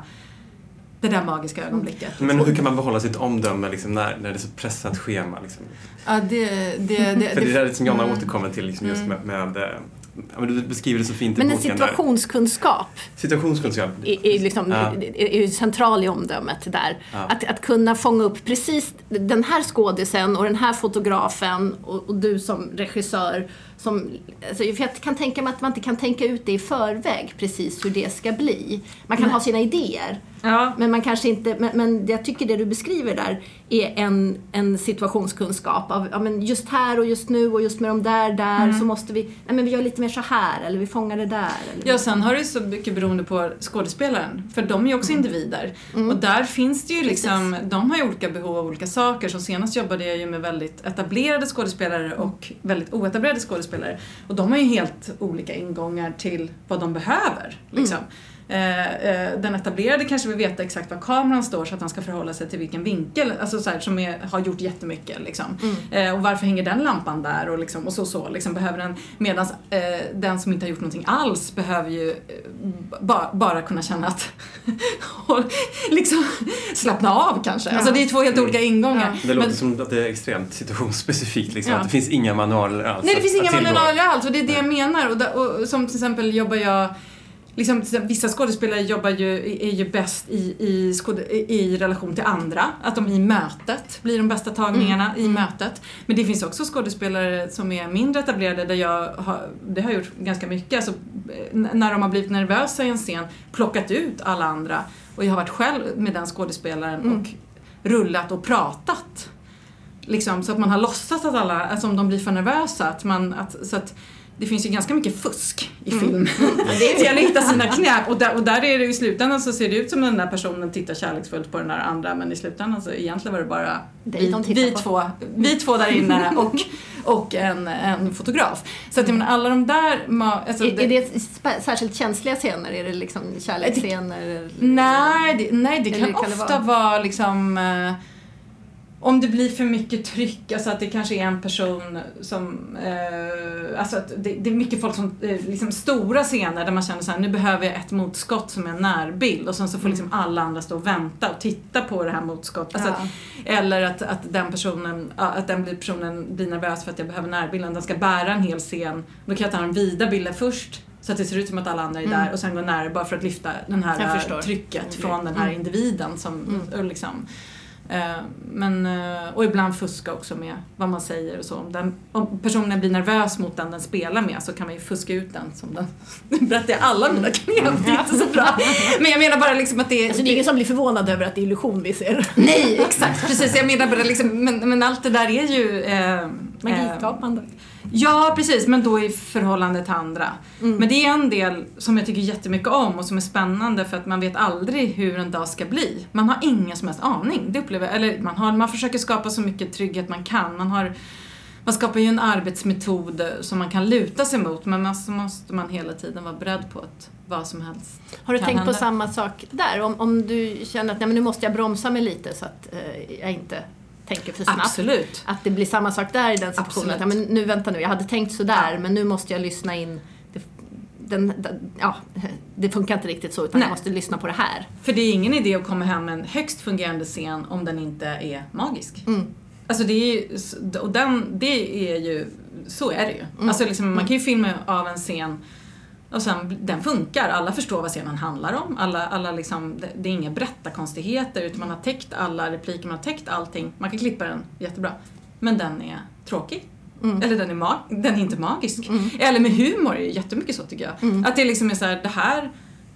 det där magiska ögonblicket. Men hur kan man behålla sitt omdöme liksom, när, när det är så pressat schema? Liksom? Ja, det, det, det, För det är det som Jonna mm. återkommer till liksom, just Mm. med, med eh, ja, men du beskriver det så fint i Men en boken. Där. situationskunskap Situationskunskap. är, är, liksom, Ja. är ju central i omdömet där. Ja. Att, att kunna fånga upp precis den här skådisen och den här fotografen och, och du som regissör. Som, alltså, för jag kan tänka mig att man inte kan tänka ut det i förväg precis hur det ska bli. Man kan Nej. ha sina idéer. Ja, Men man kanske inte, men, men jag tycker det du beskriver där är en, en situationskunskap av, ja men just här och just nu och just med de där, där Mm. så måste vi, nej men vi gör lite mer så här eller vi fångar det där. Eller, Ja, sen har det så mycket beroende på skådespelaren. För de är ju också individer. Mm. Och där finns det ju liksom, de har ju olika behov av olika saker. Så senast jobbade jag ju med väldigt etablerade skådespelare Mm. och väldigt oetablerade skådespelare. Och de har ju helt olika ingångar till vad de behöver. Liksom. Mm. Eh, eh, den etablerade kanske vill veta exakt var kameran står så att han ska förhålla sig till vilken vinkel, alltså så här, som är, har gjort jättemycket. Liksom. Mm. Eh, och varför hänger den lampan där och, liksom, och så så. Liksom, behöver den, medan eh, den som inte har gjort någonting alls behöver ju eh, ba, bara kunna känna att och liksom slappna av kanske. Ja. Alltså det är två helt olika ingångar. Det låter Men- som att det är extremt situationsspecifikt. Liksom, Ja. att det finns inga manualer alls Nej, det finns inga manualer alls och det är det jag menar. Och, där, och som till exempel jobbar jag Liksom, vissa skådespelare jobbar ju, är ju bäst i, i, i relation till andra. Att de i mötet blir de bästa tagningarna i mötet. Men det finns också skådespelare som är mindre etablerade där jag har, det har jag gjort ganska mycket. Alltså, när de har blivit nervösa i en scen, plockat ut alla andra. Och jag har varit själv med den skådespelaren Mm. och rullat och pratat. Liksom, så att man har låtsats att alla, alltså om de blir för nervösa, att man, att, så att det finns ju ganska mycket fusk i Mm. film. Det gäller att hitta sina knep och där, och där är det i slutändan så ser det ut som den där personen tittar kärleksfullt på den där andra men i slutändan så egentligen var det bara vi, vi, två, vi två där inne och, och en, en fotograf. Så att jag menar alla de där... Alltså, är, är det särskilt känsliga scener? Är det liksom kärleksscener? Nej, det, nej, det kan, kan det ofta vara liksom eh, om det blir för mycket tryck, alltså att det kanske är en person som, eh, alltså att det, det är mycket folk som, eh, liksom stora scener där man känner så här, nu behöver jag ett motskott som är en närbild och sen så får liksom alla andra stå och vänta och titta på det här motskottet. Alltså Ja. att, eller att, att den personen, att den blir, personen blir nervös för att jag behöver närbilden, den ska bära en hel scen. Då kan jag ta den vida bilden först så att det ser ut som att alla andra är Mm. där och sen gå nära bara för att lyfta den här trycket Mm. från den här Mm. individen som, Mm. liksom men, eh, och ibland fuska också med vad man säger och så. Om, den, om personen blir nervös mot den den spelar med så kan man ju fuska ut den som den. Nu berättar jag alla mina knep, det är inte så bra. Men jag menar bara liksom att det Alltså det är ingen som blir förvånad över att det är illusion vi ser. Nej, exakt, precis. Jag menar bara liksom, men, men allt det där är ju... Eh, eh, Magikapande. Ja, precis, men då i förhållande till andra. Mm. Men det är en del som jag tycker jättemycket om och som är spännande för att man vet aldrig hur en dag ska bli. Man har ingen som helst aning. Det upplever, eller man, har, man försöker skapa så mycket trygghet man kan. Man har man skapar ju en arbetsmetod som man kan luta sig mot men så måste man hela tiden vara beredd på att vad som helst Har du tänkt hända. på samma sak där? Om, om du känner att nej, men nu måste jag bromsa mig lite så att eh, jag inte tänker för snabbt. Absolut. Att det blir samma sak där i den situationen. Att, ja, men nu vänta nu, jag hade tänkt sådär men nu måste jag lyssna in. Det, den, den, ja, det funkar inte riktigt så utan Nej. jag måste lyssna på det här. För det är ingen idé att komma hem med en högst fungerande scen om den inte är magisk. Mm. Alltså det är ju, och den, det är ju, så är det ju. Mm. Alltså liksom, man kan ju filma av en scen och sen, den funkar, alla förstår vad scenen handlar om. Alla, alla liksom, det, det är inga berättarkonstigheter utan man har täckt alla repliker, man har täckt allting. Man kan klippa den jättebra. Men den är tråkig. Mm. Eller den är, mag- den är inte magisk. Mm. Eller med humor är det jättemycket så tycker jag. Mm. Att det liksom är så här, det här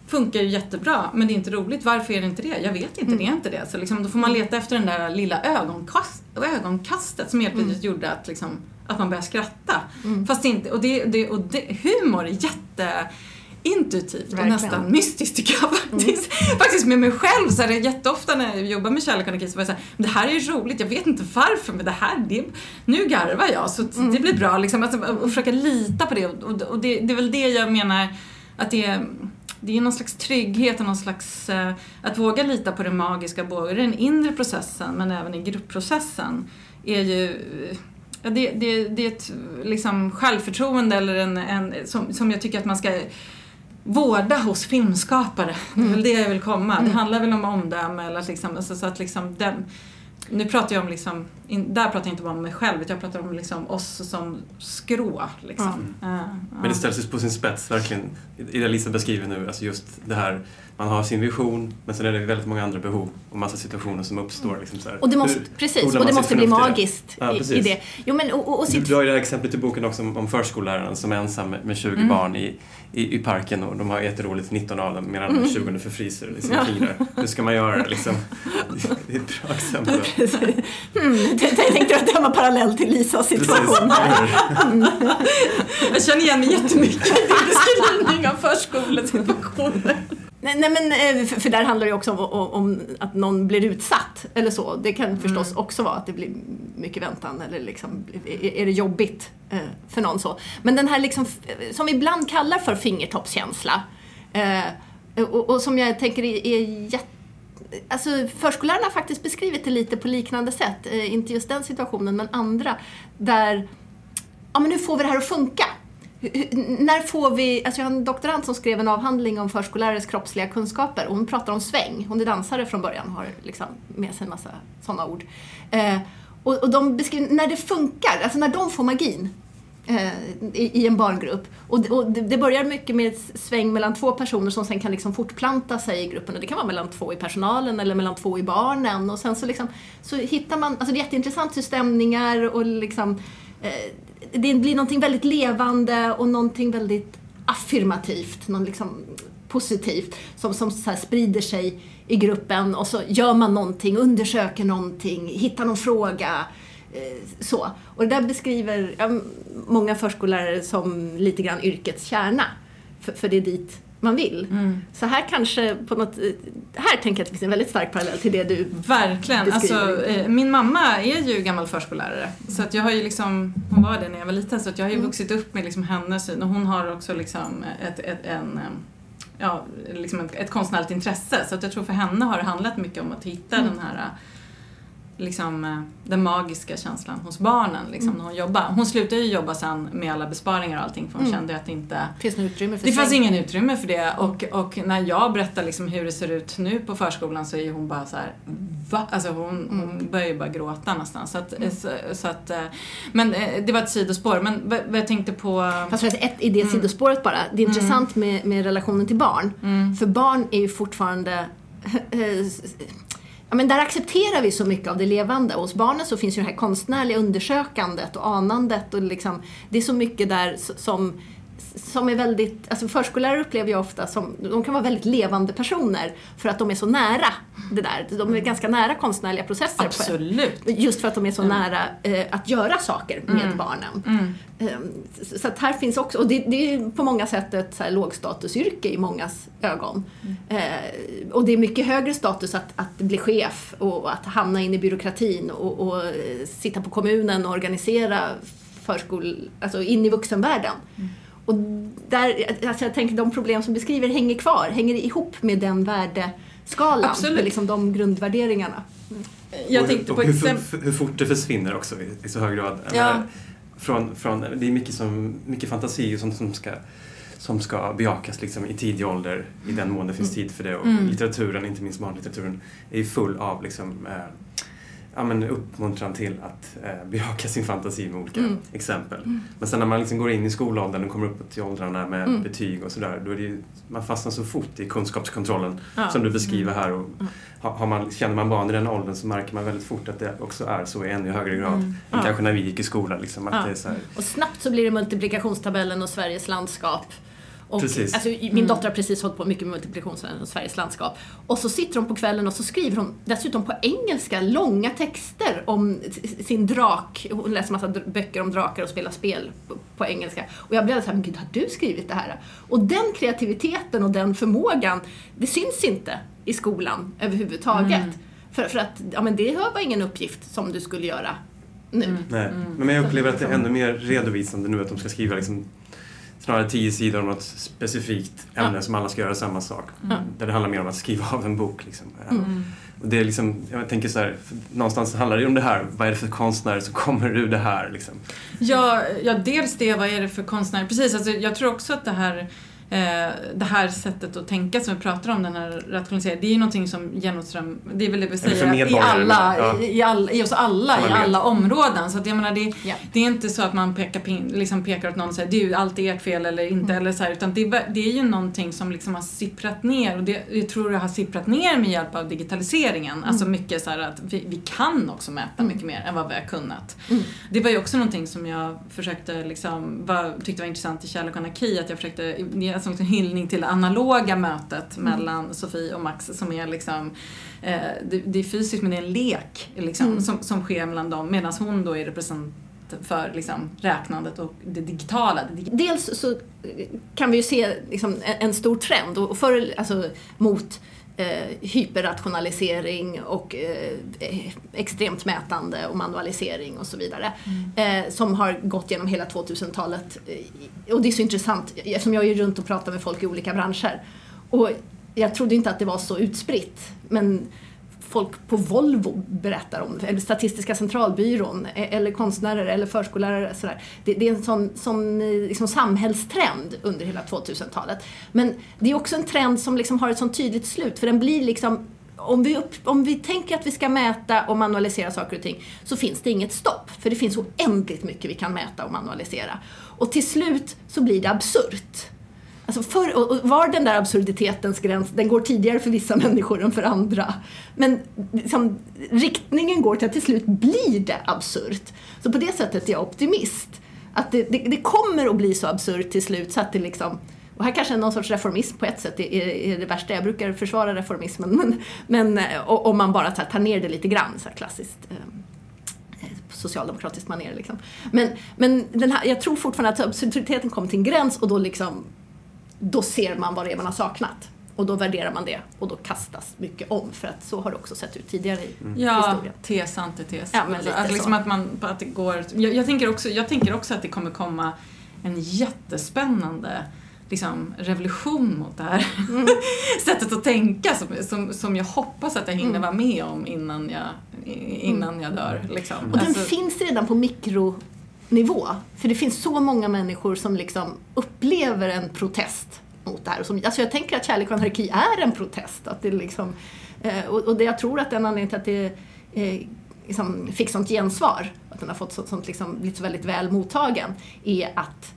funkar ju jättebra men det är inte roligt. Varför är det inte det? Jag vet inte, Mm. det är inte det. Så liksom, då får man leta efter den där lilla ögonkast, ögonkastet som helt plötsligt gjorde att, liksom, att man började skratta. Mm. Fast inte, och, det, det, och det, humor är jätte intuitivt och Verkligen. nästan mystiskt tycker jag faktiskt. Faktiskt med mig själv så är det jätteofta när jag jobbar med kärlek och anarki så var jag såhär, det här är ju roligt, jag vet inte varför men det här, det, nu garvar jag så att det blir bra liksom. Alltså, och försöka lita på det och, och det, det är väl det jag menar att det är det är någon slags trygghet och någon slags, eh, att våga lita på det magiska både i den inre processen men även i gruppprocessen är ju eh, Ja, det, det, det är ett liksom, självförtroende eller en, en, som, som jag tycker att man ska vårda hos filmskapare. Det är väl det jag vill komma. Det handlar väl om omdöme eller liksom, alltså, så att liksom den, nu pratar jag om liksom, in, där pratar jag inte bara om mig själv utan jag pratar om liksom oss som skrå. Liksom. Ja, ja. Men det ställs ju på sin spets, verkligen. I det Lisa beskriver nu, alltså just det här, man har sin vision, men sen är det väldigt många andra behov och massa situationer som uppstår. Liksom så här. Och det måste, Hur precis, och det måste bli förnuft i det? magiskt Ja, i, i det. Jo, men, och, och, och Du sitt, drar ju det här exemplet i boken också om, om förskolläraren som är ensam med, med 20 Mm. barn i, i, i parken och de har jätteroligt, 19 av dem, medan Mm. de 20 förfryser i sina fingrar. Hur ska man göra liksom? Det är ett bra exempel. Jag tänkte att det var parallell till Lisas situation. Jag känner igen mig jättemycket i din beskrivning av förskolesituationer. Nej, nej men eh, för, där handlar det ju också om, att någon blir utsatt eller så. Det kan förstås också vara att det blir mycket väntan eller liksom, är, det jobbigt eh, för någon så. Men den här liksom, f- som vi ibland kallar för fingertoppskänsla eh, och, och som jag tänker är jätte Alltså förskollärarna har faktiskt beskrivit det lite på liknande sätt, eh, inte just den situationen men andra, där ja men hur får vi det här att funka. Hur- När får vi, alltså jag har en doktorand som skrev en avhandling om förskollärares kroppsliga kunskaper och hon pratar om sväng. Hon är dansare från början har liksom med sig en massa sådana ord. Eh, och, och de beskriver när det funkar, alltså när de får magin Eh, i, en barngrupp. Och, det- börjar mycket med ett sväng mellan två personer som sen kan liksom fortplanta sig i gruppen. Och det kan vara mellan två i personalen eller mellan två i barnen. Och sen så, liksom, så hittar man, alltså det är jätteintressant hur stämningar och liksom eh, det blir någonting väldigt levande och någonting väldigt affirmativt, något liksom positivt som, som så här sprider sig i gruppen och så gör man någonting, undersöker någonting, hittar någon fråga eh, Så. Och det där beskriver ja, många förskollärare som lite grann yrkets kärna. För, för det är dit man vill. Så här kanske på något... eh, Här tänker jag att det finns en väldigt stark parallell till det du Verkligen. beskriver. Alltså, eh, min mamma är ju gammal förskollärare. Så att jag har ju liksom, hon var det när jag var liten, så att jag har ju Mm. vuxit upp med liksom hennes syn och hon har också liksom ett, ett, en, eh, ja, liksom ett, ett konstnärligt intresse. Så att jag tror för henne har det handlat mycket om att hitta Mm. den här liksom, eh, den magiska känslan hos barnen liksom, Mm. när hon jobbar. Hon slutade ju jobba sen med alla besparingar och allting för hon Mm. kände att det inte finns något utrymme för det fanns sväng. ingen utrymme för det och, och när jag berättar liksom hur det ser ut nu på förskolan så är hon bara så här, va? Alltså hon, hon börjar ju bara gråta nästan. Så att, så, så att, eh, men eh, det var ett sidospår. Men vad, jag tänkte på... Fast för att ett i det sidospåret bara. Det är intressant med, med relationen till barn. Mm. För barn är ju fortfarande... Ja, men där accepterar vi så mycket av det levande. Och hos barnen så finns ju det här konstnärliga undersökandet och anandet. Och liksom, det är så mycket där som som är väldigt, alltså förskollärare upplever jag ofta som, de kan vara väldigt levande personer för att de är så nära det där. De är ganska nära konstnärliga processer. Absolut. Just för att de är så mm. nära eh, att göra saker med mm. barnen. Mm. Um, så att här finns också, och det, det är på många sätt ett så här lågstatusyrke i mångas ögon. Uh, och det är mycket högre status att, att bli chef och att hamna in i byråkratin och, och sitta på kommunen och organisera förskol, alltså in i vuxenvärlden. Mm. Och där, alltså jag tänker de problem som beskriver hänger kvar, hänger ihop med den värdeskalan, Absolut. med liksom de grundvärderingarna. Mm. Jag tänkte och, och hur, hur, fort det försvinner också i, i så hög grad. Ja. Från, från, det är mycket, som, mycket fantasi som, som ska som ska bejakas liksom, i tidig ålder i den mån det finns mm. tid för det. Och mm. litteraturen, inte minst barnlitteraturen, är full av liksom, eh, ja, men uppmuntran till att eh, bejaka sin fantasi med olika mm. exempel. Mm. Men sen när man liksom går in i skolåldern och kommer upp till åldrarna med mm. betyg och sådär, då är det ju, man fastnar så fort i kunskapskontrollen ja. som du beskriver här. Och har man, känner man barn i den åldern så märker man väldigt fort att det också är så i ännu högre grad mm. än ja. kanske när vi gick i skolan. Liksom, att ja. det är så här... Och snabbt så blir det multiplikationstabellen och Sveriges landskap och, precis. Alltså, min mm. dotter har precis hållit på mycket med multiplikationsläran och Sveriges landskap. Och så sitter hon på kvällen och så skriver hon dessutom på engelska långa texter om sin drak. Hon läser massa böcker om drakar och spelar spel på, på engelska. Och jag blev såhär, men gud har du skrivit det här? Och den kreativiteten och den förmågan, det syns inte i skolan överhuvudtaget. Mm. För, för att ja, men det var ingen uppgift som du skulle göra nu. Mm. Nej. Men jag upplever att det är ännu mer redovisande nu att de ska skriva liksom snarare tio sidor om något specifikt ämne ja. som alla ska göra samma sak. Mm. Där det handlar mer om att skriva av en bok. Liksom. Mm. Och det är liksom, jag tänker så här, någonstans handlar det ju om det här. Vad är det för konstnär som kommer ur det här? Liksom? Ja, ja, dels det, vad är det för konstnär? Precis, alltså, jag tror också att det här det här sättet att tänka som vi pratar om, den här rationaliseringen, det är ju någonting som genomström, det är väl det vi säger, i alla, ja. i, all, i oss alla, i alla områden. Så att jag menar, det, yeah. det är inte så att man pekar, liksom pekar åt någon och säger det är ju alltid ert fel eller inte, mm. eller så här, utan det, det är ju någonting som liksom har sipprat ner och det, jag tror det har sipprat ner med hjälp av digitaliseringen. Mm. Alltså mycket så att vi, vi kan också mäta mm. mycket mer än vad vi har kunnat. Mm. Det var ju också någonting som jag försökte liksom, var, tyckte var intressant i Kärlek och anarki, att jag försökte en hyllning till det analoga mötet mm. mellan Sofie och Max som är liksom eh, det, det, är fysiskt men det är en lek liksom, mm. som, som sker mellan dem medan hon då är representant för liksom, räknandet och det digitala. Dels så kan vi ju se liksom, en stor trend och för, alltså, mot eh, hyperrationalisering och eh, extremt mätande och manualisering och så vidare. Mm. Eh, som har gått genom hela 2000-talet. Eh, och det är så intressant eftersom jag är runt och pratar med folk i olika branscher. Och jag trodde inte att det var så utspritt. Men folk på Volvo berättar om eller Statistiska centralbyrån, e- eller konstnärer eller förskollärare. Sådär. Det, det är en sån, sån liksom samhällstrend under hela 2000-talet. Men det är också en trend som liksom har ett sånt tydligt slut, för den blir liksom om vi, upp, om vi tänker att vi ska mäta och manualisera saker och ting så finns det inget stopp. För det finns oändligt mycket vi kan mäta och manualisera. Och till slut så blir det absurt. Alltså för, och var den där absurditetens gräns, den går tidigare för vissa människor än för andra. Men liksom, riktningen går till att till slut blir det absurt. Så på det sättet är jag optimist. Att det, det, det kommer att bli så absurt till slut så att det liksom och här kanske någon sorts reformism på ett sätt är, är det värsta. Jag brukar försvara reformismen men, men eh, om man bara tar ner det lite grann, så här klassiskt eh, eh, socialdemokratiskt manér. Liksom. Men, men den här, jag tror fortfarande att absurditeten kom till en gräns och då liksom då ser man vad det är man har saknat. Och då värderar man det och då kastas mycket om för att så har det också sett ut tidigare i mm. ja, historien. tes antites. Ja, men alltså, att, liksom att, man, att det går, jag, jag, tänker också, jag tänker också att det kommer komma en jättespännande liksom, revolution mot det här mm. sättet att tänka som, som, som jag hoppas att jag hinner mm. vara med om innan jag, innan mm. jag dör. Liksom. Och den alltså, finns redan på mikro nivå. För det finns så många människor som liksom upplever en protest mot det här. Som, alltså jag tänker att kärlek och anarki är en protest. Att det liksom, eh, och, det jag tror att den anledningen till att det eh, liksom fick sånt gensvar, att den har fått sånt, sånt liksom, blivit så väldigt väl mottagen, är att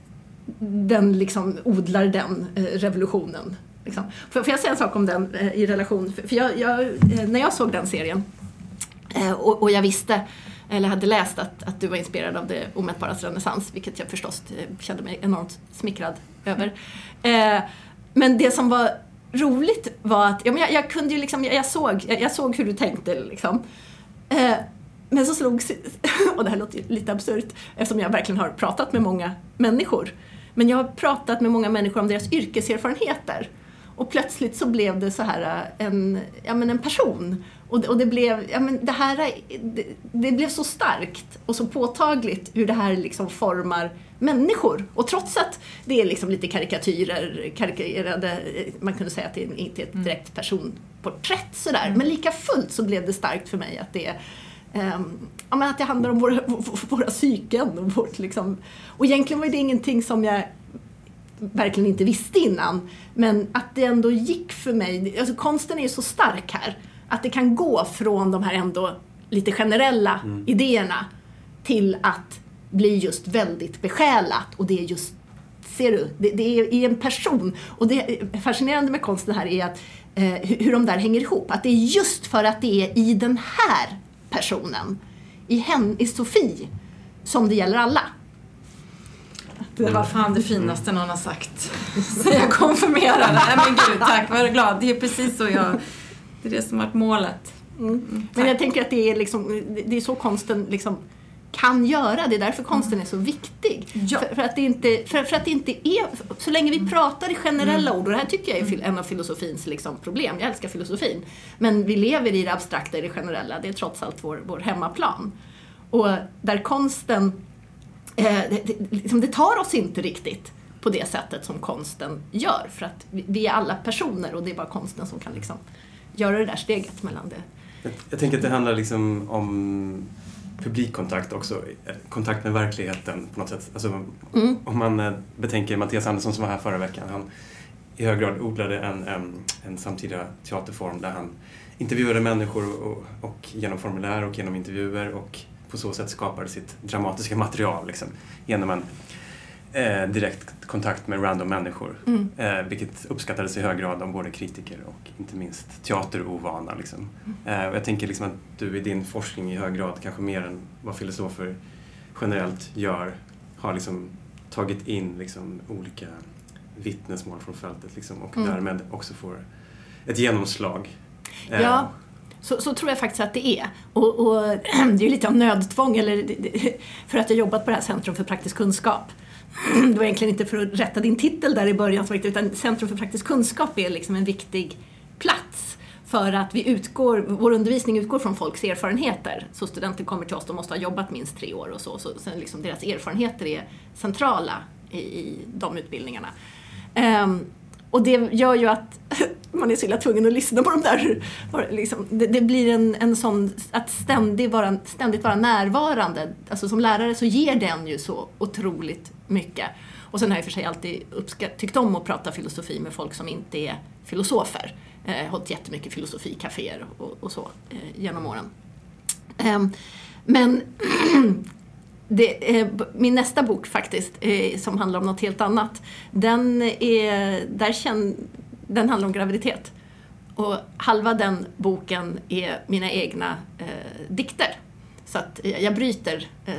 den liksom odlar den eh, revolutionen. Liksom. Får, får jag säga en sak om den i relation, för, jag, jag, när jag såg den serien och, och jag visste eller hade läst att, att du var inspirerad av det omätbaras renässans, vilket jag förstås eh, kände mig enormt smickrad över. Eh, men det som var roligt var att ja, men jag, jag kunde ju liksom, jag, jag såg, jag, jag, såg hur du tänkte liksom. Eh, men så slogs, och det här låter lite absurt eftersom jag verkligen har pratat med många människor. Men jag har pratat med många människor om deras yrkeserfarenheter. Och plötsligt så blev det så här eh, en, ja, men en person. Och, och det, blev, ja, men det, här, det, det, blev så starkt och så påtagligt hur det här liksom formar människor. Och trots att det är liksom lite karikatyrer, karikerade, man kunde säga att det inte är ett mm. direkt personporträtt sådär, mm. men lika fullt så blev det starkt för mig att det Um, ja, men att det handlar om våra, våra psyken. Och, vårt, liksom. och egentligen var det ingenting som jag verkligen inte visste innan. Men att det ändå gick för mig. Alltså konsten är ju så stark här. Att det kan gå från de här ändå lite generella mm. idéerna till att bli just väldigt besjälat. Och det är just, ser du, det, det är i en person. Och det fascinerande med konsten här är att eh, hur de där hänger ihop. Att det är just för att det är i den här personen, i, hen, i Sofie, som det gäller alla. Det var fan det finaste någon har sagt. Så jag konfirmerar. Nej men gud, tack, vad glad. Det är precis så jag... Det är det som varit målet. Mm. mm men jag tänker att det är, liksom, det är så konsten liksom kan göra. Det är därför konsten mm. är så viktig. Ja. För, för, att det inte, för, för, att det inte är... Så länge vi mm. pratar i generella ord, och det här tycker jag är en av filosofins liksom problem, jag älskar filosofin, men vi lever i det abstrakta, i det generella, det är trots allt vår, vår hemmaplan. Och där konsten Eh, det, det, liksom, det tar oss inte riktigt på det sättet som konsten gör. För att vi, vi är alla personer och det är bara konsten som kan liksom göra det där steget mellan det. Jag, jag tänker att det handlar liksom om publikkontakt också, kontakt med verkligheten på något sätt. Alltså, mm. Om man eh, betänker Mattias Andersson som var här förra veckan, han i hög grad odlade en, en, en samtida teaterform där han intervjuade människor och, och genom formulär och genom intervjuer och på så sätt skapade sitt dramatiska material liksom, genom en eh, direkt kontakt med random människor. Mm. Eh, vilket uppskattades i hög grad av både kritiker och inte minst teaterovana. Liksom. Mm. Eh, jag tänker liksom att du i din forskning i hög grad, kanske mer än vad filosofer generellt gör, har liksom tagit in liksom olika vittnesmål från fältet liksom, och mm. därmed också får ett genomslag. Ja, eh, så, så, tror jag faktiskt att det är. Och, och det är lite av nödtvång, eller, för att jag jobbat på det här Centrum för praktisk kunskap. Det var egentligen inte för att rätta din titel där i början, utan Centrum för praktisk kunskap är liksom en viktig plats. För att vi utgår, vår undervisning utgår från folks erfarenheter. Så studenter kommer till oss, de måste ha jobbat minst tre år och så. så sen liksom deras erfarenheter är centrala i, i de utbildningarna. Um, och det gör ju att man är så illa tvungen att lyssna på de där. Liksom, det, det, blir en, en sån, att ständigt vara, ständigt vara närvarande. Alltså som lärare så ger den ju så otroligt mycket. Och sen har jag i och för sig alltid uppskatt, tyckt om att prata filosofi med folk som inte är filosofer. Eh, hållit jättemycket filosofikaféer och, och så eh, genom åren. Eh, men det, eh, min nästa bok faktiskt, eh, som handlar om något helt annat, den, är, där känn, den handlar om graviditet. Och halva den boken är mina egna eh, dikter. Så att jag bryter eh,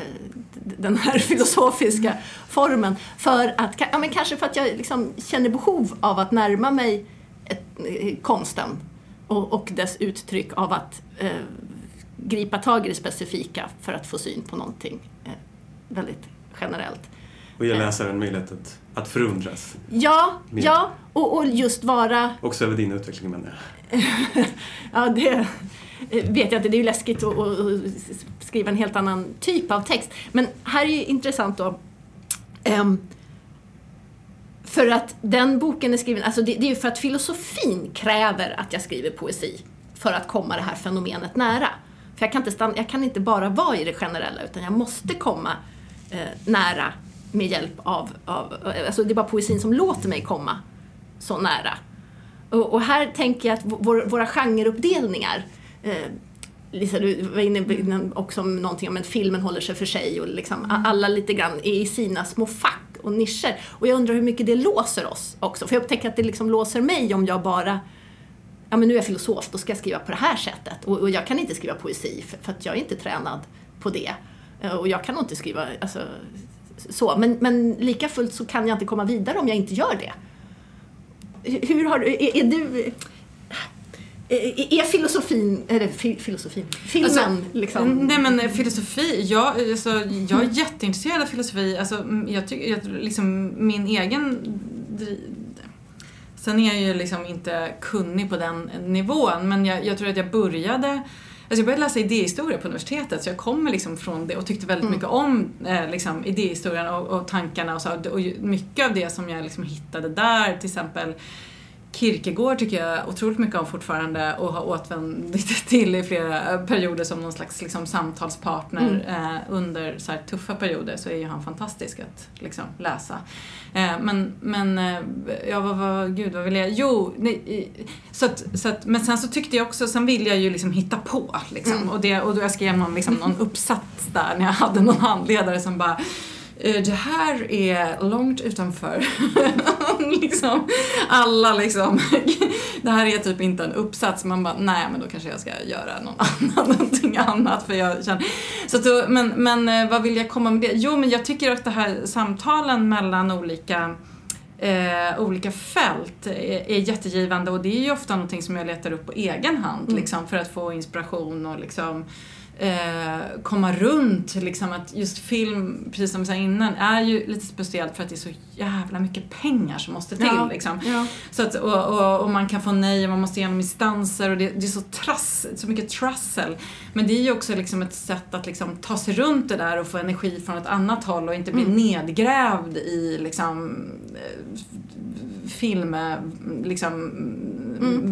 den här filosofiska formen. För att, ja, men kanske för att jag liksom känner behov av att närma mig ett, eh, konsten och, och, dess uttryck av att eh, gripa tag i det specifika för att få syn på någonting väldigt generellt. Och ge läsaren möjlighet att, att förundras. Ja, ja och, och just vara... Också över din utveckling menar jag. ja, det vet jag inte. Det är ju läskigt att, att, skriva en helt annan typ av text. Men här är ju intressant då. Um, för att den boken är skriven, alltså det, det är ju för att filosofin kräver att jag skriver poesi för att komma det här fenomenet nära. För jag kan inte, stanna, jag kan inte bara vara i det generella utan jag måste komma eh, nära med hjälp av, av, alltså det är bara poesin som låter mig komma så nära. Och, och här tänker jag att vår, våra genreuppdelningar eh, Lisa, du var inne också om någonting om att filmen håller sig för sig och liksom mm. alla lite grann är i sina små fack och nischer. Och jag undrar hur mycket det låser oss också. För jag upptäcker att det liksom låser mig om jag bara ja men nu är jag filosof, då ska jag skriva på det här sättet. Och, och jag kan inte skriva poesi för, för, att jag är inte tränad på det. Eh, Och jag kan nog inte skriva alltså, så, men, men lika fullt så kan jag inte komma vidare om jag inte gör det. Hur- har du, är, är du... Är är filosofin, eller fi- filosofin, filmen Alltså, liksom? Nej men eh, filosofi, jag, alltså, jag är jätteintresserad av filosofi. Alltså, jag tycker, jag, liksom min egen... Sen är jag ju liksom inte kunnig på den nivån men jag, jag tror att jag började Alltså jag började läsa idéhistoria på universitetet så jag kommer liksom från det och tyckte väldigt mycket om eh, liksom idéhistorien och, och tankarna och så. Och mycket av det som jag liksom hittade där, till exempel Kierkegaard tycker jag otroligt mycket om fortfarande och har återvänt till i flera eh, perioder som någon slags liksom, samtalspartner eh, under så här, tuffa perioder så är ju han fantastisk att liksom, läsa. Eh, men, men, eh, ja vad, vad, gud vad vill jag, jo, nej, så att, så att, men sen så tyckte jag också, sen ville jag ju liksom hitta på liksom. Och, det, och då jag skrev någon, liksom, någon uppsats där när jag hade någon handledare som bara "Eh, det här är långt utanför liksom, alla liksom. Det här är typ inte en uppsats. Man bara, nej men då kanske jag ska göra någon annan, någonting annat. För jag känner, så då, men, men eh, vad vill jag komma med det? Jo men jag tycker att det här samtalen mellan olika eh, olika fält är, är jättegivande och det är ju ofta någonting som jag letar upp på egen hand liksom, för att få inspiration och liksom eh, komma runt. Liksom, att just film, precis som vi sa innan, är ju lite speciellt för att det är så jävla mycket pengar som måste till. Ja, Liksom. ja. Så att, och, och, och man kan få nej och man måste igenom instanser och det, det är så, trass, så mycket trassel. Men det är ju också liksom ett sätt att liksom ta sig runt det där och få energi från ett annat håll och inte bli nedgrävd i liksom eh, film, liksom,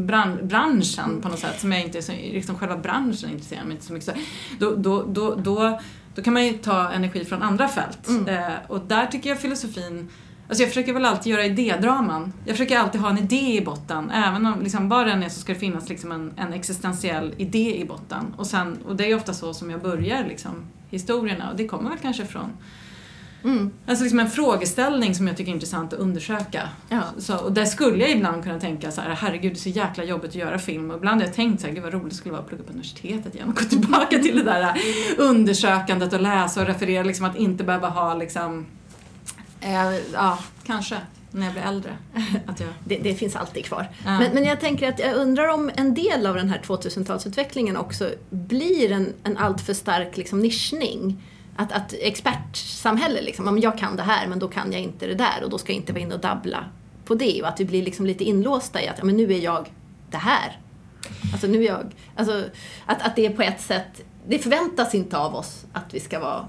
bran, branschen på något sätt som jag inte är så, liksom själva branschen intresserar mig inte så mycket. Så då, då, då, då, då kan man ju ta energi från andra fält. Eh, och där tycker jag filosofin Alltså jag försöker väl alltid göra idédraman. Jag försöker alltid ha en idé i botten. Även om liksom vad den är så ska det finnas liksom en, en existentiell idé i botten. Och, sen, och det är ofta så som jag börjar liksom, historierna och det kommer väl kanske från Mm. Alltså liksom en frågeställning som jag tycker är intressant att undersöka. Ja. Så, och där skulle jag ibland kunna tänka så här, herregud det är så jäkla jobbigt att göra film. Och ibland har jag tänkt så här, gud vad roligt det skulle vara att plugga på universitetet igen och gå tillbaka till det där undersökandet och läsa och referera. Liksom att inte behöva ha liksom, eh, ja kanske när jag blir äldre. Att jag, Det, det finns alltid kvar. Ja. Men, men jag tänker att jag undrar om en del av den här 2000-talsutvecklingen också blir en, en alltför stark liksom, nischning. Att, att expertsamhälle, liksom, om jag kan det här men då kan jag inte det där och då ska jag inte vara inne och dabbla på det. Och att vi blir liksom lite inlåsta i att men nu är jag det här. Alltså nu är jag, alltså, att, att det är på ett sätt, det förväntas inte av oss att vi ska vara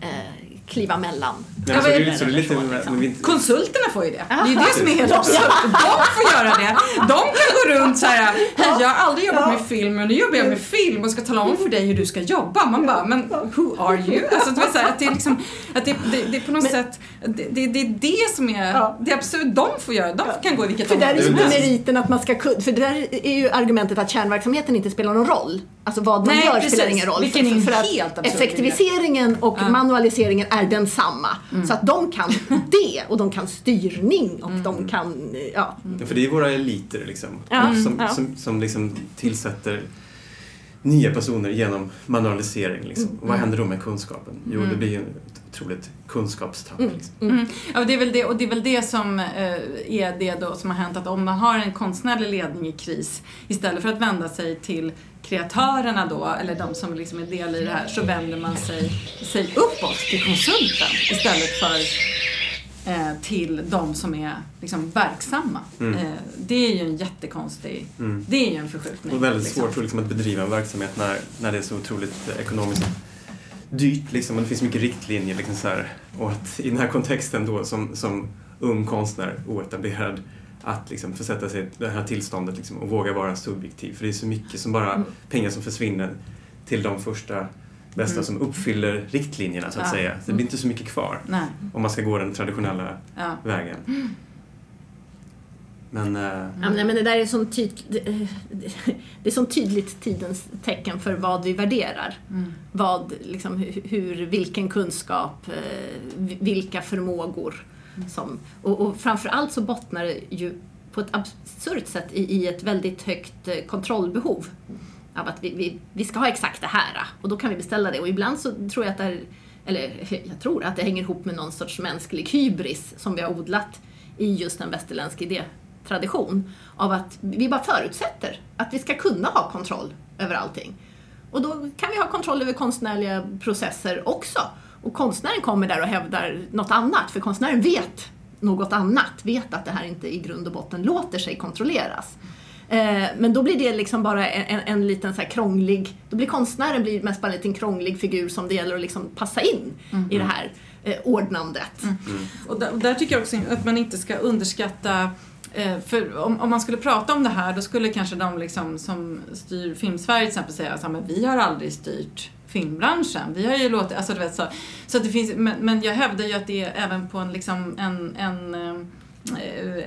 eh, kliva mellan. Nej, Ja, så, det, det så det är lite... liksom? men inte- Konsulterna får ju det. Det är ju det som är helt absurt. De får göra det. De kan gå runt så här. Hej, jag har aldrig jobbat med film men nu jobbar jag med film och ska tala om för dig hur du ska jobba. Man bara, men who are you? Alltså, det, är så här, att det är liksom, att det, det, det är på något sätt, det, det, det är det som är, Ja. det är absurt. De får göra De kan gå i vilket För där är Det är ju väl inte det. meriten att man ska kunna, för där är ju argumentet att kärnverksamheten inte spelar någon roll. Alltså vad man Nej, gör precis. spelar ingen roll. Vilken för, för helt att effektiviseringen och Ja. Manualiseringen är densamma. Så att de kan det och de kan styrning och de kan, ja. Ja, för det är våra eliter liksom, Ja, som, ja. som, som liksom tillsätter nya personer genom manualisering. Liksom. Och vad händer då med kunskapen? Jo, det blir ju ett otroligt kunskapstapp. Liksom. Mm. Ja, det är väl det, och det är väl det som eh, är det då som har hänt att om man har en konstnärlig ledning i kris istället för att vända sig till kreatörerna då, eller de som liksom är del i det här, så vänder man sig, sig uppåt till konsulten istället för eh, till de som är liksom verksamma. Mm. Eh, det är ju en jättekonstig, Mm. det är ju en förskjutning. Och väldigt liksom. svårt liksom, att bedriva en verksamhet när, när det är så otroligt ekonomiskt dyrt. Liksom, och det finns mycket riktlinjer. Liksom, så här, och att i den här kontexten då som, som ung konstnär, oetablerad, att liksom försätta sig i det här tillståndet liksom, och våga vara subjektiv. För det är så mycket som bara pengar som försvinner till de första bästa som uppfyller riktlinjerna så att Ja. säga. Så det blir inte så mycket kvar Nej, om man ska gå den traditionella ja. vägen. Men eh, Ja, men, det där är sånt tyd, det, det är sånt tydligt tidens tecken för vad vi värderar. Mm. Vad, liksom, hu- hur, vilken kunskap, eh, vi- vilka förmågor. Som, och, och framförallt så bottnar det ju på ett absurt sätt i, i ett väldigt högt eh, kontrollbehov. av att vi, vi, vi ska ha exakt det här och då kan vi beställa det. Och ibland så tror jag att det här, eller jag tror att det hänger ihop med någon sorts mänsklig hybris som vi har odlat i just en västerländsk idétradition. Av att vi bara förutsätter att vi ska kunna ha kontroll över allting. Och då kan vi ha kontroll över konstnärliga processer också. Och konstnären kommer där och hävdar något annat, för konstnären vet något annat, vet att det här inte i grund och botten låter sig kontrolleras. Eh, men då blir det liksom bara en, en liten så här krånglig, då blir konstnären blir mest bara en liten krånglig figur som det gäller att liksom passa in mm. i det här eh, ordnandet. Mm. Mm. Och, där, och, där, tycker jag också att man inte ska underskatta Eh, för om, om, man skulle prata om det här då skulle kanske de liksom som styr Filmsverige till exempel säga att vi har aldrig styrt filmbranschen. Vi har ju låtit, alltså du vet så. så att det finns, men, men jag hävdar ju att det är även på en liksom en, en Eh,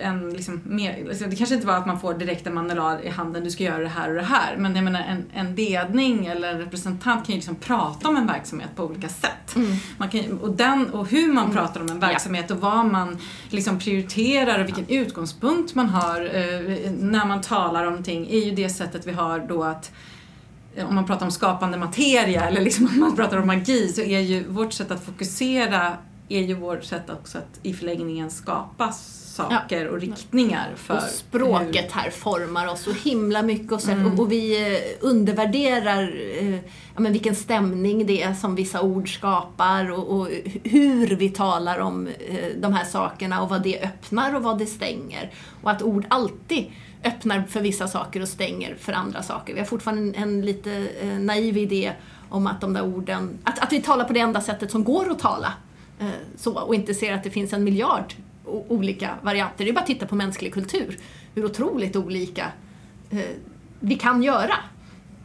en liksom mer, liksom, det kanske inte var att man får direkt en manual i handen, du ska göra det här och det här. Men jag menar en, en ledning eller en representant kan ju liksom prata om en verksamhet på olika sätt. Mm. Man kan, och, den, och hur man mm. pratar om en verksamhet och vad man liksom prioriterar och vilken utgångspunkt man har eh, när man talar om någonting är ju det sättet vi har då att eh, om man pratar om skapande materia eller liksom om man pratar om magi så är ju vårt sätt att fokusera är ju vårt sätt också att i förlängningen skapas saker ja. och riktningar för Och språket hur... här formar oss så himla mycket och, så, mm. och, och, vi eh, undervärderar eh, ja, men vilken stämning det är som vissa ord skapar och, och hur vi talar om eh, de här sakerna och vad det öppnar och vad det stänger. Och att ord alltid öppnar för vissa saker och stänger för andra saker. Vi har fortfarande en, en lite eh, naiv idé om att de där orden, att, att vi talar på det enda sättet som går att tala. Eh, så, och inte ser att det finns en miljard olika varianter. Det är bara att titta på mänsklig kultur. Hur otroligt olika eh, vi kan göra.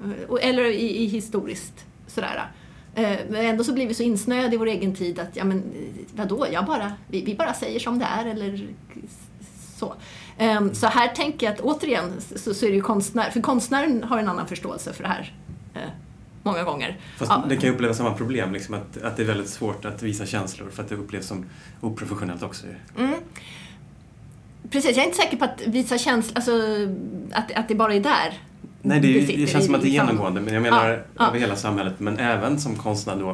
Eh, eller i, i historiskt sådär. Eh, men ändå så blir vi så insnöade i vår egen tid att, ja men eh, vadå, jag bara, vi, vi bara säger som det är eller så. Ehm, så här tänker jag att återigen så, så är det ju konstnär, för konstnären har en annan förståelse för det här många gånger. Fast ja. det kan ju upplevas samma problem, liksom, att, att det är väldigt svårt att visa känslor för att det upplevs som oprofessionellt också. Mm. Precis, jag är inte säker på att visa känslor, alltså att, att det bara är där Nej, det, det, det känns som att det är genomgående, men jag menar ja, ja. över hela samhället, men även som konstnär då,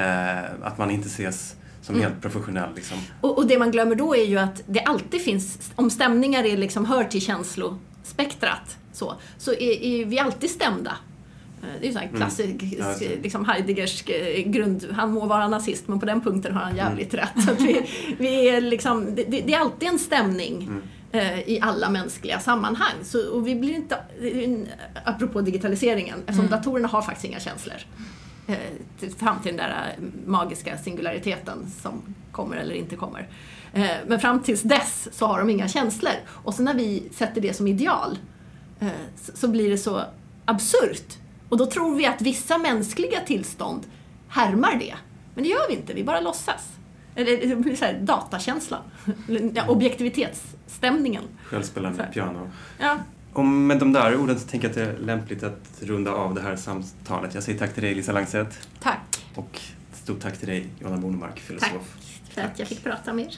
eh, att man inte ses som mm. helt professionell. Liksom. Och, och, det man glömmer då är ju att det alltid finns, om stämningar är liksom, hör till känslospektrat, så, så är, är vi alltid stämda. Eh, det är ju en klassisk, mm. ja, liksom Heideggers eh, grund, han må vara nazist men på den punkten har han mm. jävligt mm. rätt. Så vi, vi är liksom, det, det, är alltid en stämning mm. eh, i alla mänskliga sammanhang. Så, och vi blir inte, apropå digitaliseringen, eftersom mm. datorerna har faktiskt inga känslor. Eh, fram till den där magiska singulariteten som kommer eller inte kommer. Eh, men fram tills dess så har de inga känslor. Och så när vi sätter det som ideal så, så blir det så absurt och då tror vi att vissa mänskliga tillstånd härmar det. Men det gör vi inte, vi bara låtsas. Eller så här, datakänslan. Ja, objektivitetsstämningen. Självspelande piano. Ja. Och med de där orden så tänker jag att det är lämpligt att runda av det här samtalet. Jag säger tack till dig Lisa Langset. Tack. Och stort tack till dig Jonna Bonemark, filosof. Tack för att jag fick prata med er.